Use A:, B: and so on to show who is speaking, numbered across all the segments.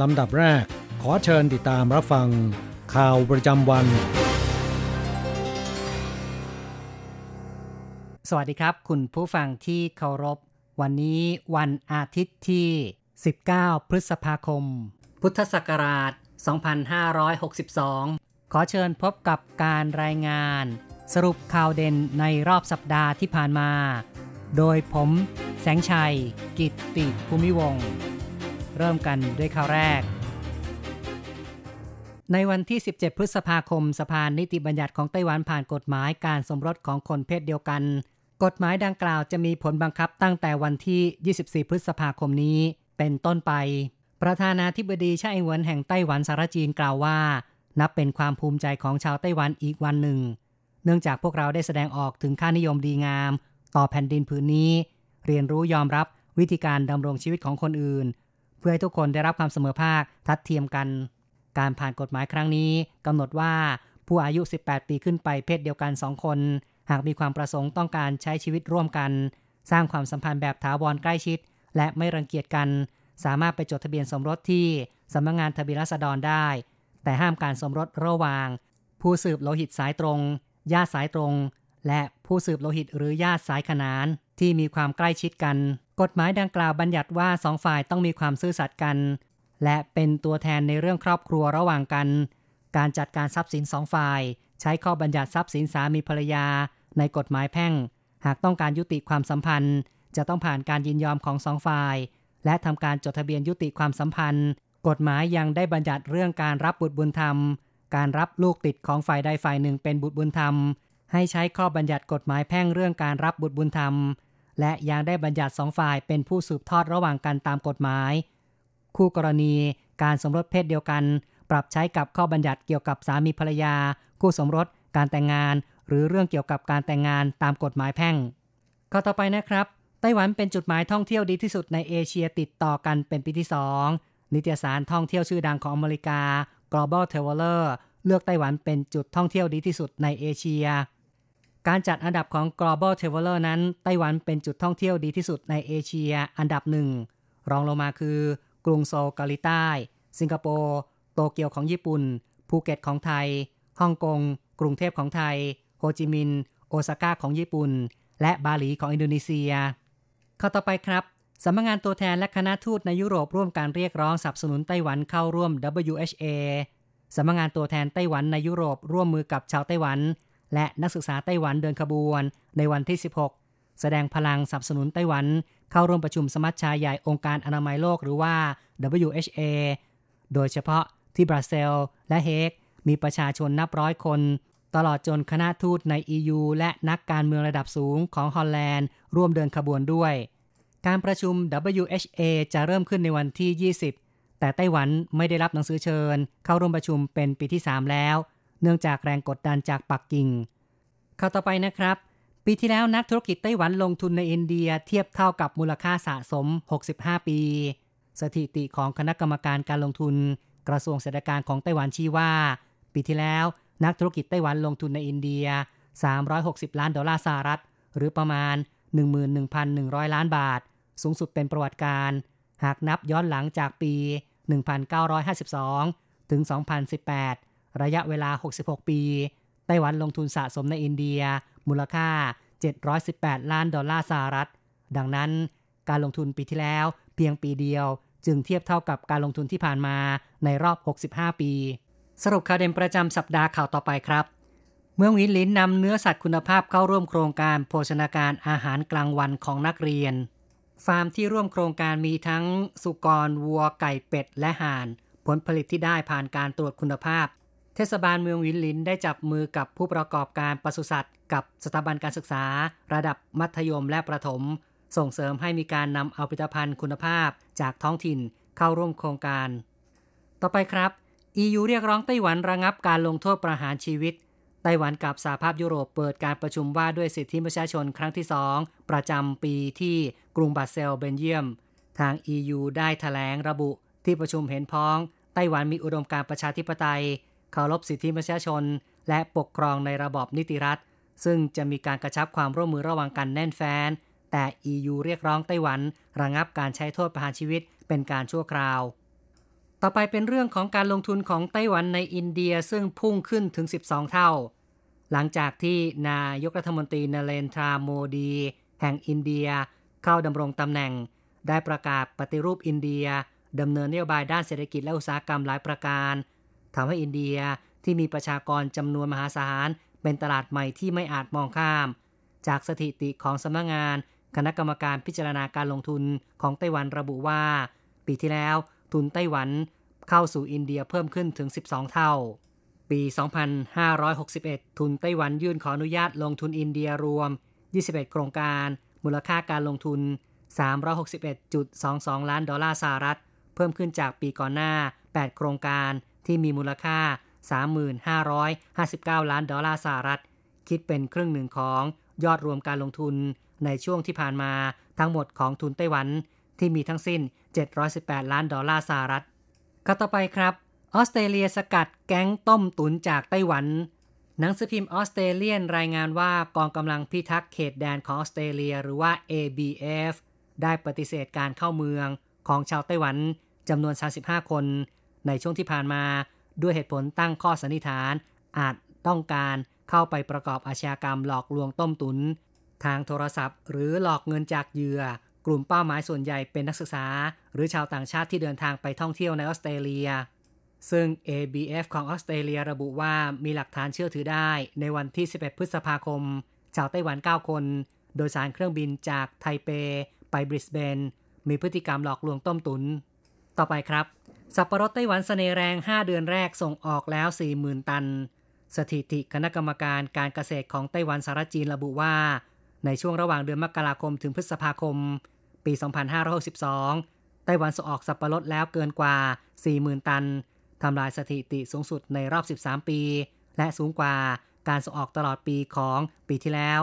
A: ลำดับแรก ขอเชิญติดตามรับฟัง ข่าวประจำวัน
B: สวัสดีครับ คุณผู้ฟังที่เคารพ วันนี้วันอาทิตย์ที่ 19 พฤษภาคม พุทธศักราช 2562 ขอเชิญพบกับการรายงาน สรุปข่าวเด่นในรอบสัปดาห์ที่ผ่านมา โดยผม แสงชัย กิตติภูมิวงศ์ เริ่มกันด้วยข่าวแรก ในวันที่ 17 พฤษภาคม สภานิติบัญญัติของไต้หวันผ่านกฎหมายการสมรสของคนเพศเดียวกัน กฎหมายดังกล่าวจะมีผลบังคับตั้งแต่วันที่ 24 พฤษภาคมนี้ เป็นต้นไป ประธานาธิบดีชาอิงเหวินแห่งไต้หวันสารจีนกล่าวว่า นับเป็นความภูมิใจของชาวไต้หวันอีกวันหนึ่ง เนื่องจากพวกเราได้แสดงออกถึงค่านิยมดีงาม ต่อแผ่นดินผืนนี้ เรียนรู้ยอมรับวิธีการดำรงชีวิตของคนอื่น พื่อให้ทุกคนได้รับความเสมอภาคทัดเทียมกัน การผ่านกฎหมายครั้งนี้กำหนดว่าผู้อายุ 18 ปีขึ้นไปเพศเดียวกัน 2 คน หากมีความประสงค์ต้องการใช้ชีวิตร่วมกัน สร้างความสัมพันธ์แบบถาวรใกล้ชิด และไม่รังเกียจกัน สามารถไปจดทะเบียนสมรสที่สำนักงงานทะเบียนราษฎรได้ แต่ห้ามการสมรสระหว่าง ผู้สืบโลหิตสายตรงญาติสายตรง และผู้สืบโลหิตหรือญาติสายขนานที่มีความใกล้ชิดกัน กฎหมายดังกล่าวบัญญัติว่าสองฝ่ายต้องมีความซื่อสัตย์กัน และเป็นตัวแทนในเรื่องครอบครัวระหว่างกัน การจัดการทรัพย์สินสองฝ่าย ใช้ข้อบัญญัติทรัพย์สินสามีภรรยา ในกฎหมายแพ่ง หากต้องการยุติความสัมพันธ์ จะต้องผ่านการยินยอมของสองฝ่าย และทำการจดทะเบียนยุติความสัมพันธ์ กฎหมายยังได้บัญญัติเรื่องการรับบุตรบุญธรรม การรับลูกติดของฝ่ายใดฝ่ายหนึ่งเป็นบุตรบุญธรรม ให้ใช้ข้อบัญญัติกฎหมายแพ่งเรื่องการรับบุตรบุญธรรม และยังได้บัญญัติสองฝ่ายเป็นผู้สืบทอดระหว่างกันตามกฎหมาย คู่กรณีการสมรสเพศเดียวกัน ปรับใช้กับข้อบัญญัติเกี่ยวกับสามีภรรยา คู่สมรส การแต่งงาน หรือเรื่องเกี่ยวกับการแต่งงานตามกฎหมายแพ่งข้อต่อไปนะครับไต้หวันเป็นจุดหมายท่องเที่ยวดีที่สุดในเอเชียติดต่อกันเป็นปีที่ 2 นิตยสารท่องเที่ยวชื่อดังของอเมริกา Global Traveler เลือกไต้หวันเป็นจุดท่องเที่ยวดีที่สุดในเอเชีย การจัดอันดับของ Global Traveler นั้น ไต้หวันเป็นจุดท่องเที่ยวดีที่สุดในเอเชียอันดับหนึ่ง รองลงมาคือกรุงโซลเกาหลีใต้ สิงคโปร์ โตเกียวของญี่ปุ่น ภูเก็ตของไทย ฮ่องกง กรุงเทพของไทย โฮจิมินห์ โอซาก้าของญี่ปุ่น และบาหลีของอินโดนีเซียข้อต่อไปครับสำนักงานตัวแทนและคณะทูตในยุโรปร่วมการเรียกร้องสนับสนุนไต้หวันเข้าร่วม WHA สำนักงานตัวแทนไต้หวันในยุโรปร่วมมือกับชาวไต้หวัน และนักศึกษาไต้หวันเดินขบวน ในวันที่ 16 แสดงพลังสนับสนุนไต้หวัน เข้าร่วมประชุมสมัชชาใหญ่องค์การอนามัยโลกหรือว่า WHA โดยเฉพาะที่บราเซลและเฮกมีประชาชนนับร้อยคน ตลอดจนคณะทูตใน EU และนักการเมืองระดับสูงของฮอลแลนด์ ร่วมเดินขบวนด้วย การประชุม WHA จะเริ่มขึ้นในวันที่ 20 แต่ไต้หวันไม่ได้รับหนังสือเชิญ เข้าร่วมประชุมเป็นปีที่ 3 แล้ว เนื่องจากแรงกดดันจากปักกิ่ง ข้าวต่อไปนะครับ ปีที่แล้วนักธุรกิจไต้หวันลงทุนในอินเดียเทียบเท่ากับมูลค่าสะสม 65 ปี สถิติของคณะกรรมการการลงทุน กระทรวงเศรษฐกิจของไต้หวันชี้ว่า ปีที่แล้วนักธุรกิจไต้หวันลงทุนในอินเดีย 360 ล้านดอลลาร์สหรัฐ หรือประมาณ 11,100 ล้านบาท สูงสุดเป็นประวัติการ หากนับย้อนหลังจากปี 1952 ถึง 2018 ระยะเวลา 66 ปี ไต้หวันลงทุนสะสมในอินเดีย มูลค่า 718 ล้านดอลลาร์สหรัฐ ดังนั้นการลงทุนปีที่แล้วเพียงปีเดียว จึงเทียบเท่ากับการลงทุนที่ผ่านมาในรอบ 65 ปี สรุปข่าวเด่นประจำสัปดาห์ข่าวต่อไปครับ เมืองวินลินนำเนื้อสัตว์คุณภาพเข้าร่วมโครงการโภชนาการอาหารกลางวันของนักเรียน ฟาร์มที่ร่วมโครงการมีทั้งสุกรวัวไก่เป็ดและห่าน ผลผลิตที่ได้ผ่านการตรวจคุณภาพ เทศบาลเมืองวินลินได้จับมือกับผู้ประกอบการปศุสัตว์ กับสถาบันการศึกษา ระดับมัธยมและประถม ส่งเสริมให้มีการนำเอาผลิตภัณฑ์คุณภาพจากท้องถิ่นเข้าร่วมโครงการ ต่อไปครับ EU เรียกร้องไต้หวันระงับการลงโทษประหารชีวิต ไต้หวันกับสหภาพยุโรปเปิดการประชุมว่าด้วยสิทธิประชาชนครั้งที่ 2 ประจำปีที่กรุงบาเซลเบนเยียม ทาง EU ได้ถแถลงระบุที่ประชุมเห็นพ้อง ไต้หวันมีอุดมการประชาธิปไตย เคารพสิทธิประชาชน และปกครองในระบอบนิติรัฐ ซึ่งจะมีการกระชับความร่วมมือระหว่างกันแน่นแฟ้นแต่ EU เรียกร้องไต้หวัน ระงับการใช้โทษประหารชีวิตเป็นการชั่วคราว ต่อไปเป็นเรื่องของการลงทุนของไต้หวันในอินเดียซึ่งพุ่งขึ้นถึง 12 เท่า หลังจากที่นายกรัฐมนตรีนาเรนทราโมดี แห่งอินเดีย เข้าดำรงตำแหน่ง ได้ประกาศปฏิรูปอินเดียดำเนินนโยบายด้านเศรษฐกิจและอุตสาหกรรมหลายประการ ทำให้อินเดียที่มีประชากรจำนวนมหาศาลเป็นตลาดใหม่ที่ไม่อาจมองข้าม จากสถิติของสำนักงงาน คณะกรรมการพิจารณาการลงทุนของไต้หวันระบุว่า ปีที่แล้วทุนไต้หวันเข้าสู่อินเดียเพิ่มขึ้นถึง 12 เท่า ปี 2561 ทุนไต้หวันยื่นขออนุญาตลงทุนอินเดียรวม 21 โครงการ มูลค่าการลงทุน 361.22 ล้านดอลลาร์สหรัฐ เพิ่มขึ้นจากปีก่อนหน้า 8 โครงการ ที่มีมูลค่า 3559 ล้านดอลลาร์สหรัฐ คิดเป็นครึ่งหนึ่งของยอดรวมการลงทุนในช่วงที่ผ่านมาทั้งหมดของทุนไต้หวันที่มีทั้งสิ้น 718 ล้านดอลลาร์สหรัฐก็ต่อไปครับออสเตรเลียสกัดแก๊งต้มตุนจากไต้หวัน หนังสือพิมพ์ออสเตรเลียนรายงานว่ากองกำลังพิทักษ์เขตแดนของออสเตรเลียหรือว่า ABF ได้ปฏิเสธการเข้าเมืองของชาวไต้หวันจำนวน 35 คน ในช่วงที่ผ่านมา ด้วยเหตุผลตั้งข้อสันนิษฐาน อาจต้องการเข้าไปประกอบอาชญากรรมหลอกลวงต้มตุน ทางโทรศัพท์ หรือหลอกเงินจากเหยื่อ กลุ่มเป้าหมายส่วนใหญ่เป็นนักศึกษา หรือชาวต่างชาติที่เดินทางไปท่องเที่ยวในออสเตรเลีย ซึ่ง ABF ของออสเตรเลียระบุว่ามีหลักฐานเชื่อถือได้ ในวันที่ 11 พฤษภาคม ชาวไต้หวัน 9 คน โดยสารเครื่องบินจากไทเปไปบริสเบนมีพฤติกรรมหลอกลวงต้มตุน ต่อไปครับ สับปะรดไต้หวันสเสน่แรง 5 เดือนแรกส่งออกแล้ว 40,000 ตัน สถิติคณะกรรมการการเกษตรของไต้หวันสารจีนระบุว่า ในช่วงระหว่างเดือนมกราคมถึงพฤษภาคม ปี 2562 ไต้หวันส่งออกสับปะรดแล้วเกินกว่า 40,000 ตันทำลายสถิติสูงสุดในรอบ 13 ปี และสูงกว่าการส่งออกตลอดปีของปีที่แล้ว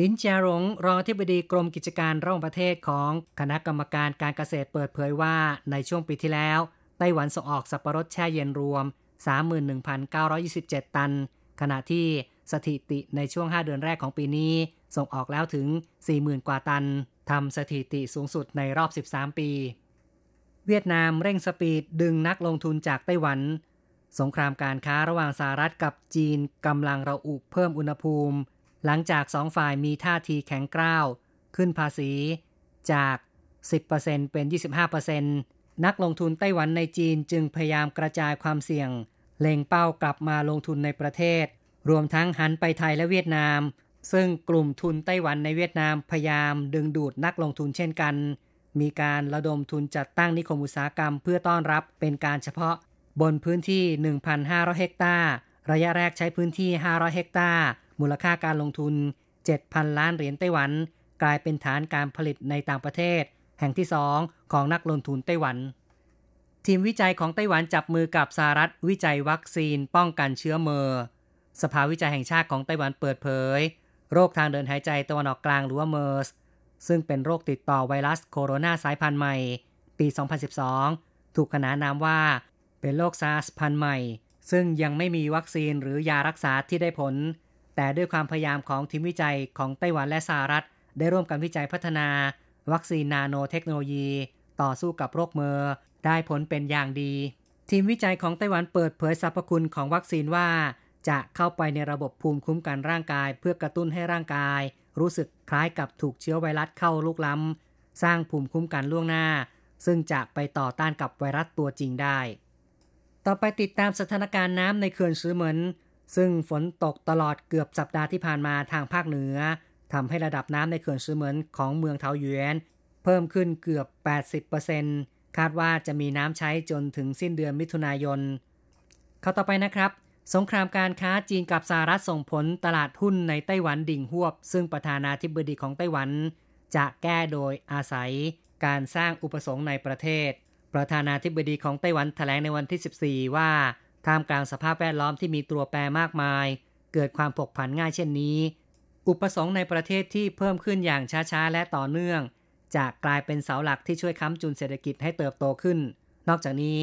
B: ลินเจียหลงรองอธิบดีกรมกิจการระหว่างประเทศของคณะกรรมการการเกษตรเปิดเผยว่าในช่วงปีที่แล้วไต้หวันส่งออกสับปะรดแช่เย็นรวม 31,927 ตัน ขณะที่สถิติในช่วง 5 เดือนแรกของปีนี้ ส่งออกแล้วถึง 40,000 กว่าตันทำสถิติสูงสุดในรอบ 13 ปี เวียดนามเร่งสปีดดึงนักลงทุนจากไต้หวัน สงครามการค้าระหว่างสหรัฐกับจีนกำลังระอุเพิ่มอุณหภูมิ หลังจากสองฝ่ายมีท่าทีแข็งกร้าว ขึ้นภาษีจาก 10%เป็น 25%นักลงทุนไต้หวันในจีนจึงพยายามกระจายความเสี่ยง เล็งเป้ากลับมาลงทุนในประเทศ รวมทั้งหันไปไทยและเวียดนาม ซึ่งกลุ่มทุนไต้หวันในเวียดนามพยายามดึงดูดนักลงทุนเช่นกัน มีการระดมทุนจัดตั้งนิคมอุตสาหกรรมเพื่อต้อนรับเป็นการเฉพาะ บนพื้นที่ 1,500 เฮกตาร์ ระยะแรกใช้พื้นที่ 500 เฮกตาร์ มูลค่าการลงทุน 7,000 ล้านเหรียญไต้หวัน กลายเป็นฐานการผลิตในต่างประเทศ แห่งที่ 2 ของนักลงทุนไต้หวัน ทีมวิจัยของไต้หวันจับมือกับสหรัฐวิจัยวัคซีนป้องกันเชื้อเมอร์สภาวิจัยแห่งชาติของไต้หวันเปิดเผย โรคทางเดินหายใจตะวันออกกลางหรือว่าเมอร์สซึ่งเป็นโรคติดต่อไวรัสโคโรนาสายพันธุ์ใหม่ ปี 2012 ถูกขนานนามว่า เป็นโรคซาร์สพันธุ์ใหม่ ซึ่งยังไม่มีวัคซีนหรือยารักษาที่ได้ผล แต่ด้วยความพยายามของทีมวิจัยของไต้หวันและสหรัฐ ได้ร่วมกันวิจัยพัฒนา วัคซีนนาโนเทคโนโลยี ต่อสู้กับโรคเมอร์ได้ผลเป็นอย่างดี ทีมวิจัยของไต้หวันเปิดเผยสรรพคุณของวัคซีนว่า จะเข้าไปในระบบภูมิคุ้มกันร่างกาย เพื่อกระตุ้นให้ร่างกาย รู้สึกคล้ายกับถูกเชื้อไวรัสเข้าลุกล้ำสร้างภูมิคุ้มกันล่วงหน้า ซึ่งจะไปต่อต้านกับไวรัสตัวจริงได้ ต่อไปติดตามสถานการณ์น้ำในเขื่อนซือเหมิน ซึ่งฝนตกตลอดเกือบสัปดาห์ที่ผ่านมาทางภาคเหนือทำให้ระดับน้ำในเขื่อนซือเหมินของเมืองเทาหยวนเพิ่มขึ้นเกือบ 80%คาดว่าจะมีน้ำใช้จนถึงสิ้นเดือนมิถุนายน เข้าต่อไปนะครับ สงครามการค้าจีนกับสหรัฐส่งผลตลาดหุ้นในไต้หวันดิ่งหวบ ซึ่งประธานาธิบดีของไต้หวัน จะแก้โดยอาศัยการสร้างอุปสงค์ในประเทศ ประธานาธิบดีของไต้หวันแถลงในวันที่ 14 ว่า ท่ามกลางสภาพแวดล้อมที่มีตัวแปรมากมาย เกิดความผกผันง่ายเช่นนี้ อุปสงค์ในประเทศที่เพิ่มขึ้นอย่างช้าๆ และต่อเนื่อง จะกลายเป็นเสาหลักที่ช่วยค้ำจุนเศรษฐกิจให้เติบโตขึ้น นอกจากนี้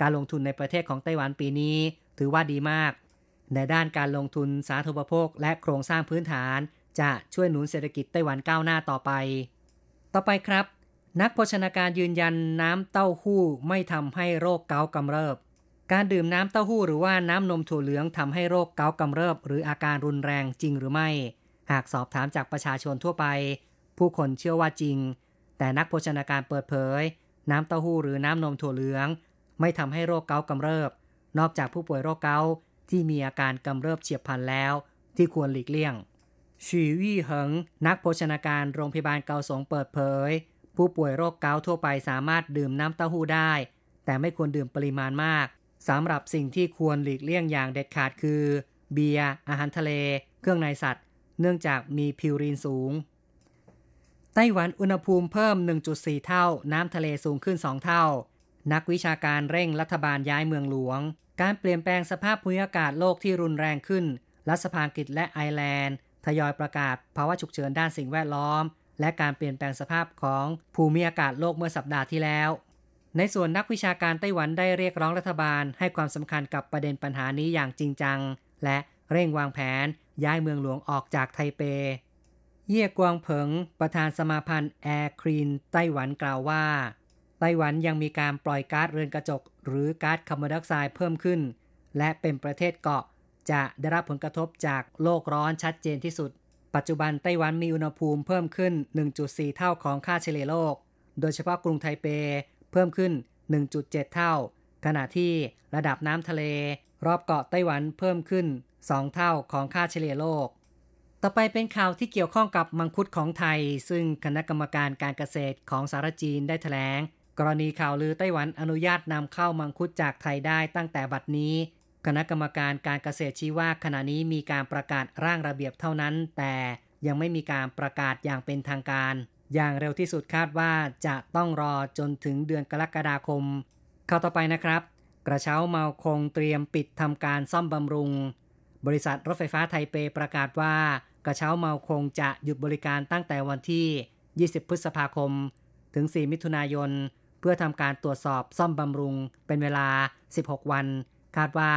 B: การลงทุนในประเทศของไต้หวันปีนี้ ถือว่าดีมาก ในด้านการลงทุนสาธารณภคและโครงสร้างพื้นฐาน จะช่วยหนุนเศรษฐกิจไต้หวันก้าวหน้าต่อไป ต่อไปครับ นักโภชนาการยืนยันน้ำเต้าหู้ไม่ทำให้โรคเกาต์กำเริบ การดื่มน้ำเต้าหู้หรือว่าน้ำนมถั่วเหลืองทำให้โรคเกาต์กำเริบ หรืออาการรุนแรงจริงหรือไม่ หากสอบถามจากประชาชนทั่วไป ผู้คนเชื่อว่าจริง แต่นักโภชนาการเปิดเผย น้ำเต้าหู้หรือน้ำนมถั่วเหลือง ไม่ทำให้โรคเกาต์กำเริบ นอกจากผู้ป่วยโรคเกาต์ที่มีอาการกำเริบเฉียบพลันแล้ว ที่ควรหลีกเลี่ยงชีวี่เหิงนักโภชนาการโรงพยาบาลเกาสงเปิดเผย ผู้ป่วยโรคเกาต์ทั่วไปสามารถดื่มน้ำเต้าหู้ได้ แต่ไม่ควรดื่มปริมาณมาก สำหรับสิ่งที่ควรหลีกเลี่ยงอย่างเด็ดขาดคือ เบียร์ อาหารทะเล เครื่องในสัตว์ เนื่องจากมีพิวรีนสูง ไต้หวันอุณหภูมิเพิ่ม 1.4 เท่า น้ำทะเลสูงขึ้น 2 เท่า นักวิชาการเร่งรัฐบาลย้ายเมืองหลวง การเปลี่ยนแปลงสภาพภูมิอากาศโลกที่รุนแรงขึ้น รัฐสภาอังกฤษและไอร์แลนด์ ทยอยประกาศภาวะฉุกเฉินด้านสิ่งแวดล้อม และการเปลี่ยนแปลงสภาพของภูมิอากาศโลกเมื่อสัปดาห์ที่แล้ว ในส่วนนักวิชาการไต้หวันได้เรียกร้องรัฐบาล ให้ความสำคัญกับประเด็นปัญหานี้อย่างจริงจัง และเร่งวางแผนย้ายเมืองหลวงออกจากไทเป เยี่ยกวางเผิง ประธานสมาพันธ์แอร์ครีนไต้หวันกล่าวว่า ไต้หวันยังมีการปล่อยก๊าซเรือนกระจก หรือก๊าซคาร์บอนไดออกไซด์เพิ่มขึ้น และเป็นประเทศเกาะจะได้รับผลกระทบจากโลกร้อนชัดเจนที่สุด ปัจจุบันไต้หวันมีอุณหภูมิเพิ่มขึ้น 1.4 เท่าของค่าเฉลี่ยโลก โดยเฉพาะกรุงไทเป เพิ่มขึ้น 1.7 เท่า ขณะที่ระดับน้ำทะเล รอบเกาะไต้หวันเพิ่มขึ้น 2 เท่าของค่าเฉลี่ยโลก ต่อไปเป็นข่าวที่เกี่ยวข้องกับมังคุดของไทย ซึ่งคณะกรรมการการเกษตรของสารจีนได้แถลง กรณีข่าวลือไต้หวันอนุญาตนำเข้ามังคุดจากไทยได้ตั้งแต่บัดนี้คณะกรรมการการเกษตรชี้ว่าขณะนี้มีการประกาศร่างระเบียบเท่านั้น แต่ยังไม่มีการประกาศอย่างเป็นทางการ อย่างเร็วที่สุดคาดว่าจะต้องรอจนถึงเดือนกรกฎาคม เข้าต่อไปนะครับ กระเช้าเมาคงเตรียมปิดทำการซ่อมบำรุง บริษัทรถไฟฟ้าไทเปประกาศว่ากระเช้าเมาคงจะหยุดบริการตั้งแต่วันที่ 20 พฤษภาคม ถึง 4 มิถุนายน เพื่อทำการตรวจสอบซ่อมบำรุง เป็นเวลา 16 วัน คาดว่า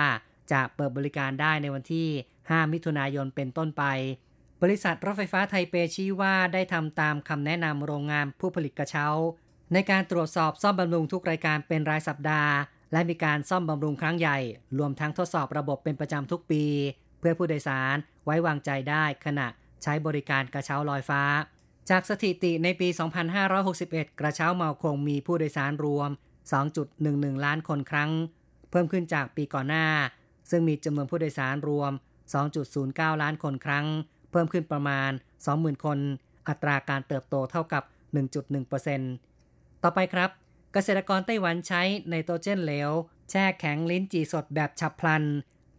B: จะเปิดบริการได้ในวันที่ 5 มิถุนายนเป็นต้นไป บริษัทรถไฟฟ้าไทเปชี้ว่าได้ทำตามคำแนะนำโรงงานผู้ผลิตกระเช้า ในการตรวจสอบซ่อมบำรุงทุกรายการเป็นรายสัปดาห์ และมีการซ่อมบำรุงครั้งใหญ่ รวมทั้งทดสอบระบบเป็นประจำทุกปี เพื่อผู้โดยสารไว้วางใจได้ขณะใช้บริการกระเช้าลอยฟ้า จากสถิติในปี 2561 กระเช้าเมาคงมีผู้โดยสารรวม 2.11 ล้านคนครั้ง เพิ่มขึ้นจากปีก่อนหน้า ซึ่งมีจำนวนผู้โดยสารรวม 2.09 ล้านคนครั้ง เพิ่มขึ้นประมาณ 20,000 คน อัตราการเติบโตเท่ากับ 1.1%ต่อไปครับ เกษตรกรไต้หวันใช้ไนโตรเจนเหลว แช่แข็งลิ้นจี่สดแบบฉับพลัน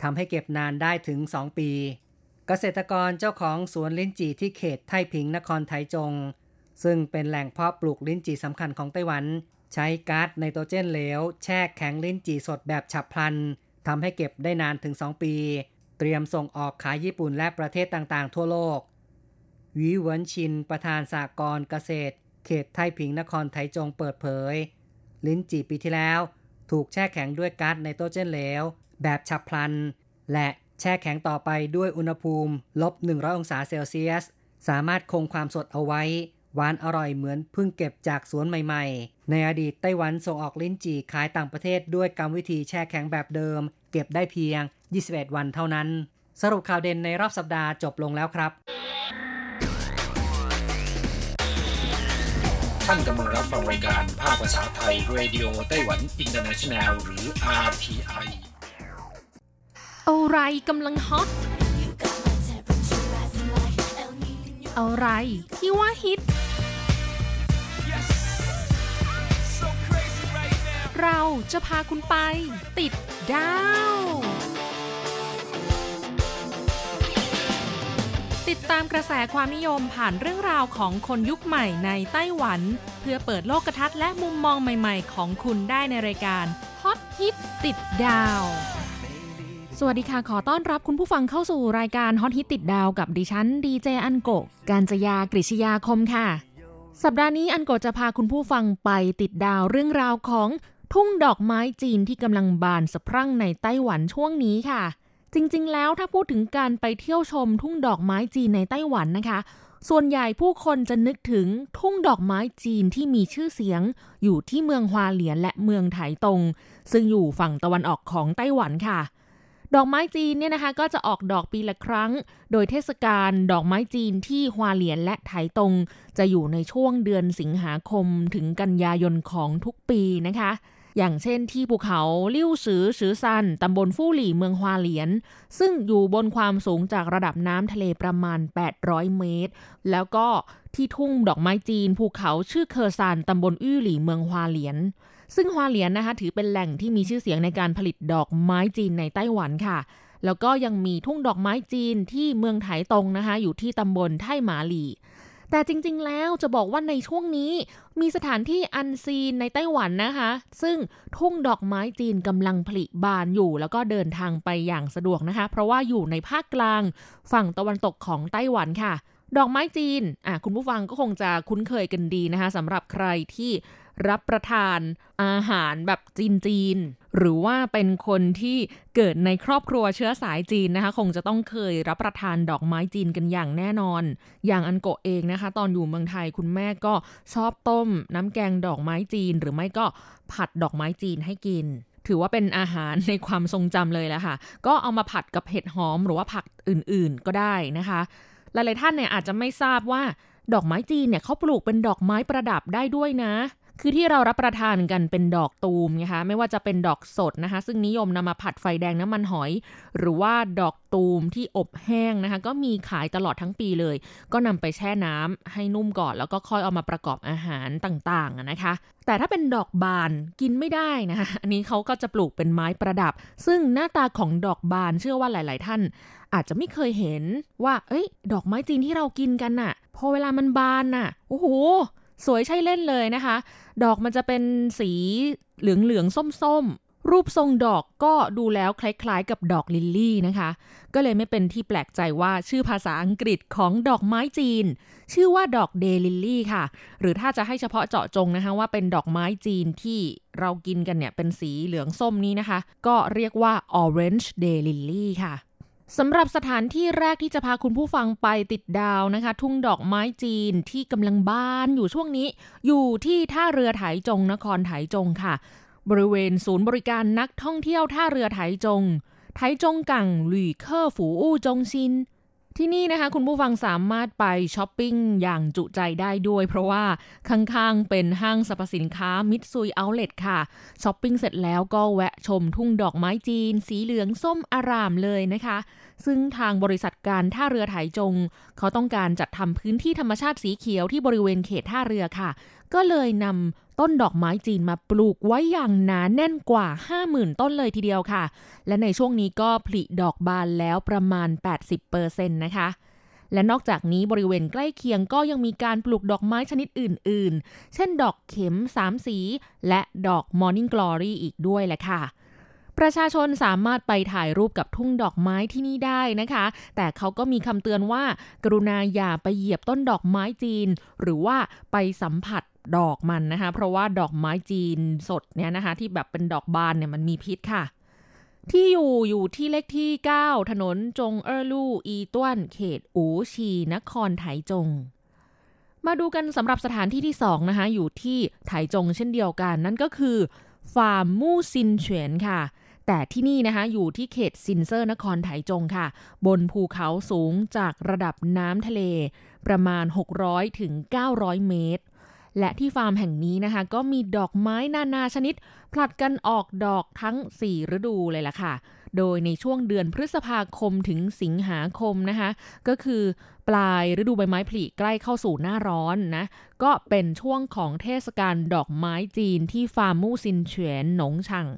B: ทำให้เก็บนานได้ถึง 2 ปี เกษตรกรเจ้าของสวนลิ้นจี่ที่เขตไทผิงนครไทจง ซึ่งเป็นแหล่งเพาะปลูกลิ้นจี่สำคัญของไต้หวัน ใช้ก๊าซไนโตรเจนเหลว แช่แข็งลิ้นจี่สดแบบฉับพลันทำให้เก็บได้นานถึง 2 ปี เตรียมส่งออกขายญี่ปุ่นและประเทศต่างๆ ทั่วโลกวิเวินชินประธานสหกรณ์เกษตร เขตไทผิงนครไทจงเปิดเผย ลิ้นจี่ปีที่แล้ว ถูกแช่แข็งด้วยก๊าซไนโตรเจนเหลว แบบฉับพลัน และแช่แข็งต่อไปด้วยอุณหภูมิลบ 100 องศาเซลเซียส สามารถคงความสดเอาไว้ หวานอร่อยเหมือนเพิ่งเก็บจากสวนใหม่ๆ ในอดีตไต้หวันส่งออกลิ้นจี่ขายต่างประเทศด้วยกรรมวิธีแช่แข็งแบบเดิม เก็บได้เพียง 21 วันเท่านั้น สรุปข่าวเด่นในรอบสัปดาห์จบลงแล้วครับ
A: ท่านกำลังรับฟังรายการภาคภาษาไทยเรดิโอไต้หวันอินเตอร์เนชันแนลหรือ RTI
C: อะไรกำลังฮอตอะไรที่ว่าฮิต เราจะพาคุณไปติดดาว ติดตามกระแสความนิยมผ่านเรื่องราวของคนยุคใหม่ในไต้หวัน เพื่อเปิดโลกทัศน์และมุมมองใหม่ๆ ของคุณได้ในรายการฮอตฮิตติดดาว สวัสดีค่ะ ขอต้อนรับคุณผู้ฟังเข้าสู่รายการฮอตฮิตติดดาวกับดิฉันดีเจอันโกะการจยากริชยาคมค่ะ สัปดาห์นี้อันโกะจะพาคุณผู้ฟังไปติดดาวเรื่องราวของทุ่งดอกไม้จีนที่กำลังบานสะพรั่งในไต้หวันช่วงนี้ค่ะ จริงๆ แล้วถ้าพูดถึงการไปเที่ยวชมทุ่งดอกไม้จีนในไต้หวันนะคะ ส่วนใหญ่ผู้คนจะนึกถึงทุ่งดอกไม้จีนที่มีชื่อเสียง อยู่ที่เมืองฮวาเหลียนและเมืองไถตง ซึ่งอยู่ฝั่งตะวันออกของไต้หวันค่ะ ดอกไม้จีนเนี่ยนะคะ ก็จะออกดอกปีละครั้ง โดยเทศกาลดอกไม้จีนที่ฮวาเหลียนและไถตง จะอยู่ในช่วงเดือนสิงหาคมถึงกันยายนของทุกปีนะคะ อย่างเช่นที่ภูเขาลิ่วซือซือซันตำบลฟู่หลี่เมืองฮวาเหลียน ซึ่งอยู่บนความสูงจากระดับน้ำทะเลประมาณ 800 เมตร แล้วก็ที่ทุ่งดอกไม้จีน ภูเขาชื่อเคอร์ซานตำบลอื้อหลี่เมืองฮวาเหลียน ซึ่งฮวาเหลียนนะคะถือเป็นแหล่งที่มีชื่อเสียงในการผลิตดอกไม้จีนในไต้หวันค่ะแล้วก็ยังมีทุ่งดอกไม้จีนที่เมืองไถตรงนะคะ อยู่ที่ตำบลไท่หมาหลี่ แต่จริงๆ แล้วจะบอกว่าในช่วงนี้มีสถานที่อันซีนในไต้หวันนะคะ ซึ่งทุ่งดอกไม้จีนกำลังผลิบานอยู่ แล้วก็เดินทางไปอย่างสะดวกนะคะ เพราะว่าอยู่ในภาคกลางฝั่งตะวันตกของไต้หวันค่ะ ดอกไม้จีนอะคุณผู้ฟังก็คงจะคุ้นเคยกันดีนะคะสำหรับใครที่รับประทานอาหารแบบจีนๆหรือว่าเป็นคนที่เกิดในครอบครัวเชื้อสายจีนนะคะ คงจะต้องเคยรับประทานดอกไม้จีนกันอย่างแน่นอน อย่างอันโกะเองนะคะ ตอนอยู่เมืองไทยคุณแม่ก็ชอบต้ม น้ำแกงดอกไม้จีน หรือไม่ก็ผัดดอกไม้จีนให้กิน ถือว่าเป็นอาหารในความทรงจำเลยแหละค่ะ ก็เอามาผัดกับเห็ดหอมหรือว่าผักอื่นๆก็ได้นะคะ หลายๆท่านเนี่ยอาจจะไม่ทราบว่าดอกไม้จีนเนี่ยเขาปลูกเป็นดอกไม้ประดับได้ด้วยนะ คือที่เรารับประทานกันเป็นดอกตูมนะคะไม่ว่าจะเป็นดอกสดนะคะ ซึ่งนิยมนำมาผัดไฟแดงน้ำมันหอย หรือว่าดอกตูมที่อบแห้งนะคะ ก็มีขายตลอดทั้งปีเลย ก็นำไปแช่น้ำให้นุ่มก่อน แล้วก็ค่อยเอามาประกอบอาหารต่างๆนะคะ แต่ถ้าเป็นดอกบานกินไม่ได้นะคะอันนี้เขาก็จะปลูกเป็นไม้ประดับ ซึ่งหน้าตาของดอกบานเชื่อว่าหลาย ๆ ท่านอาจจะไม่เคยเห็นว่า เอ้ย ดอกไม้จีนที่เรากินกันน่ะ พอเวลามันบานน่ะ โอ้โห สวยใช่เล่นเลยนะคะ ดอกมันจะเป็นสีเหลืองเหลืองส้มส้มๆ รูปทรงดอกก็ดูแล้วคล้ายๆ กับดอกลิลลี่นะคะ ก็เลยไม่เป็นที่แปลกใจว่าชื่อภาษาอังกฤษของดอกไม้จีน ชื่อว่าดอก day lily ค่ะ หรือถ้าจะให้เฉพาะเจาะจงนะคะว่าเป็นดอกไม้จีนที่เรากินกันเนี่ยเป็นสีเหลืองส้มนี้นะคะ ก็เรียกว่า orange day lily ค่ะ สำหรับสถานที่แรกที่จะพาคุณผู้ฟังไปติดดาวนะคะ ทุ่งดอกไม้จีนที่กำลังบานอยู่ช่วงนี้ อยู่ที่ท่าเรือไถจงนครไถจงค่ะ บริเวณศูนย์บริการนักท่องเที่ยวท่าเรือไถจง 台中港旅客服务中心 ที่นี่นะคะคุณผู้ฟังสามารถไปช้อปปิ้งอย่างจุใจได้ด้วย เพราะว่าข้างๆเป็นห้างสรรพสินค้ามิตซุย outlet ค่ะช้อปปิ้งเสร็จแล้วก็แวะชมทุ่งดอกไม้จีน สีเหลืองส้มอารามเลยนะคะ ซึ่งทางบริษัทการท่าเรือไถจง เขาต้องการจัดทำพื้นที่ธรรมชาติสีเขียวที่บริเวณเขตท่าเรือค่ะ ก็เลยนำต้นดอกไม้จีนมาปลูกไว้อย่างหนาแน่นกว่า 50,000 ต้นเลยทีเดียวค่ะ และในช่วงนี้ก็ผลิดอกบานแล้วประมาณ 80%นะคะและนอกจากนี้บริเวณใกล้เคียงก็ยังมีการปลูกดอกไม้ชนิดอื่น ๆ เช่นดอกเข็มสามสี และดอก Morning Glory อีกด้วยแหละค่ะ ประชาชนสามารถไปถ่ายรูปกับทุ่งดอกไม้ที่นี่ได้นะคะ แต่เขาก็มีคำเตือนว่า กรุณาอย่าไปเหยียบต้นดอกไม้จีน หรือว่าไปสัมผัส ดอกมันนะคะ เพราะว่าดอกไม้จีนสดเนี่ยนะคะ ที่แบบเป็นดอกบานเนี่ยมันมีพิษค่ะ ที่อยู่อยู่ที่เลขที่ 9 ถนนจงเออลู่อีต้วน เขตอูชี นครไถจง มาดูกันสำหรับสถานที่ที่2นะคะ อยู่ที่ไถจงเช่นเดียวกัน นั่นก็คือฟาร์มมู่ซินเฉวียนค่ะแต่ที่นี่นะคะอยู่ที่เขตซินเซอร์นครไถจงค่ะ บนภูเขาสูงจากระดับน้ำทะเล ประมาณ 600ถึง900 เมตร และที่ฟาร์มแห่งนี้นะคะ ก็มีดอกไม้นานาชนิด ผลัดกันออกดอกทั้ง 4 ฤดูเลยล่ะค่ะ โดยในช่วงเดือนพฤษภาคมถึงสิงหาคมนะคะ ก็คือปลายฤดูใบไม้ผลิใกล้เข้าสู่หน้าร้อนนะ ก็เป็นช่วงของเทศกาลดอกไม้จีนที่ฟาร์มมู่ซินเฉียนหนงชัง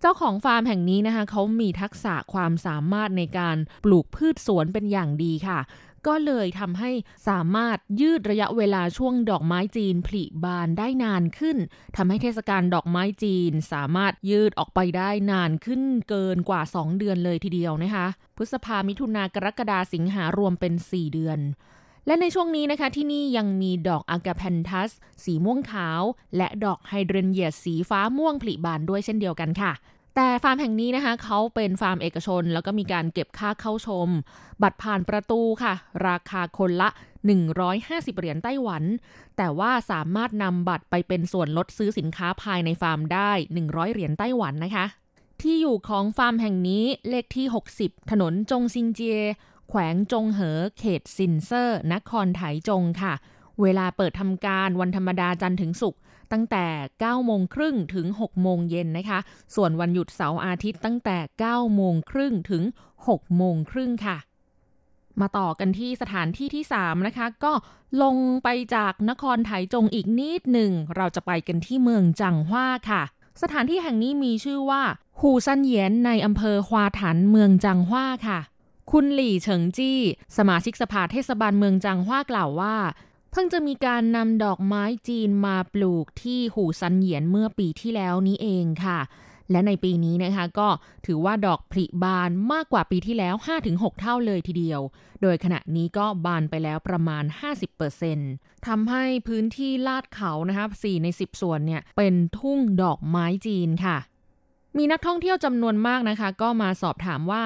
C: เจ้าของฟาร์มแห่งนี้นะคะเขามีทักษะความสามารถในการปลูกพืชสวนเป็นอย่างดีค่ะ ก็เลยทำให้สามารถยืดระยะเวลาช่วงดอกไม้จีนผลิบานได้นานขึ้นทำให้เทศกาลดอกไม้จีนสามารถยืดออกไปได้นานขึ้นเกินกว่า 2 เดือนเลยทีเดียวนะคะ พฤษภามิถุนากรกฎาสิงหารวมเป็น 4 เดือนและในช่วงนี้นะคะที่นี่ยังมีดอก agapanthus สีม่วงขาว และดอกไฮเดรนเยียสีฟ้าม่วงผลิบานด้วยเช่นเดียวกันค่ะ แต่ฟาร์มแห่งนี้นะคะเขาเป็นฟาร์มเอกชน แล้วก็มีการเก็บค่าเข้าชม บัตรผ่านประตูค่ะ ราคาคนละ 150 เหรียญไต้หวัน แต่ว่าสามารถนำบัตรไปเป็นส่วนลดซื้อสินค้าภายในฟาร์มได้ 100 เหรียญไต้หวันนะคะ ที่อยู่ของฟาร์มแห่งนี้เลขที่ 60 ถนนจงซินเจีย แขวงจงเหอ เขตซินเซอร์ นครไถจงค่ะ เวลาเปิดทำการวันธรรมดาจันทร์ถึงศุกร์ ตั้งแต่ 9 โมงครึ่งถึง 6 โมงเย็นนะคะ ส่วนวันหยุดเสาร์อาทิตย์ตั้งแต่ 9 โมงครึ่งถึง 6 โมงครึ่งค่ะ มาต่อกันที่สถานที่ที่ 3 นะคะ ก็ลงไปจากนครไถจงอีกนิดหนึ่ง เราจะไปกันที่เมืองจังหว้าค่ะสถานที่แห่งนี้มีชื่อว่าหูซันเยียนในอำเภอฮวาถันเมืองจังหว้าค่ะ คุณหลี่เฉิงจี้ สมาชิกสภาเทศบาลเมืองจังหว้ากล่าวว่า เพิ่งจะมีการนำดอกไม้จีนมาปลูกที่หูซันเหยียนเมื่อปีที่แล้วนี้เองค่ะ และในปีนี้นะคะก็ถือว่าดอกผลิบานมากกว่าปีที่แล้ว 5-6 เท่าเลยทีเดียว โดยขณะนี้ก็บานไปแล้วประมาณ 50%ทำให้พื้นที่ลาดเขานะคะ4ใน 10 ส่วนเนี่ยเป็นทุ่งดอกไม้จีนค่ะมีนักท่องเที่ยวจำนวนมากนะคะ ก็มาสอบถามว่า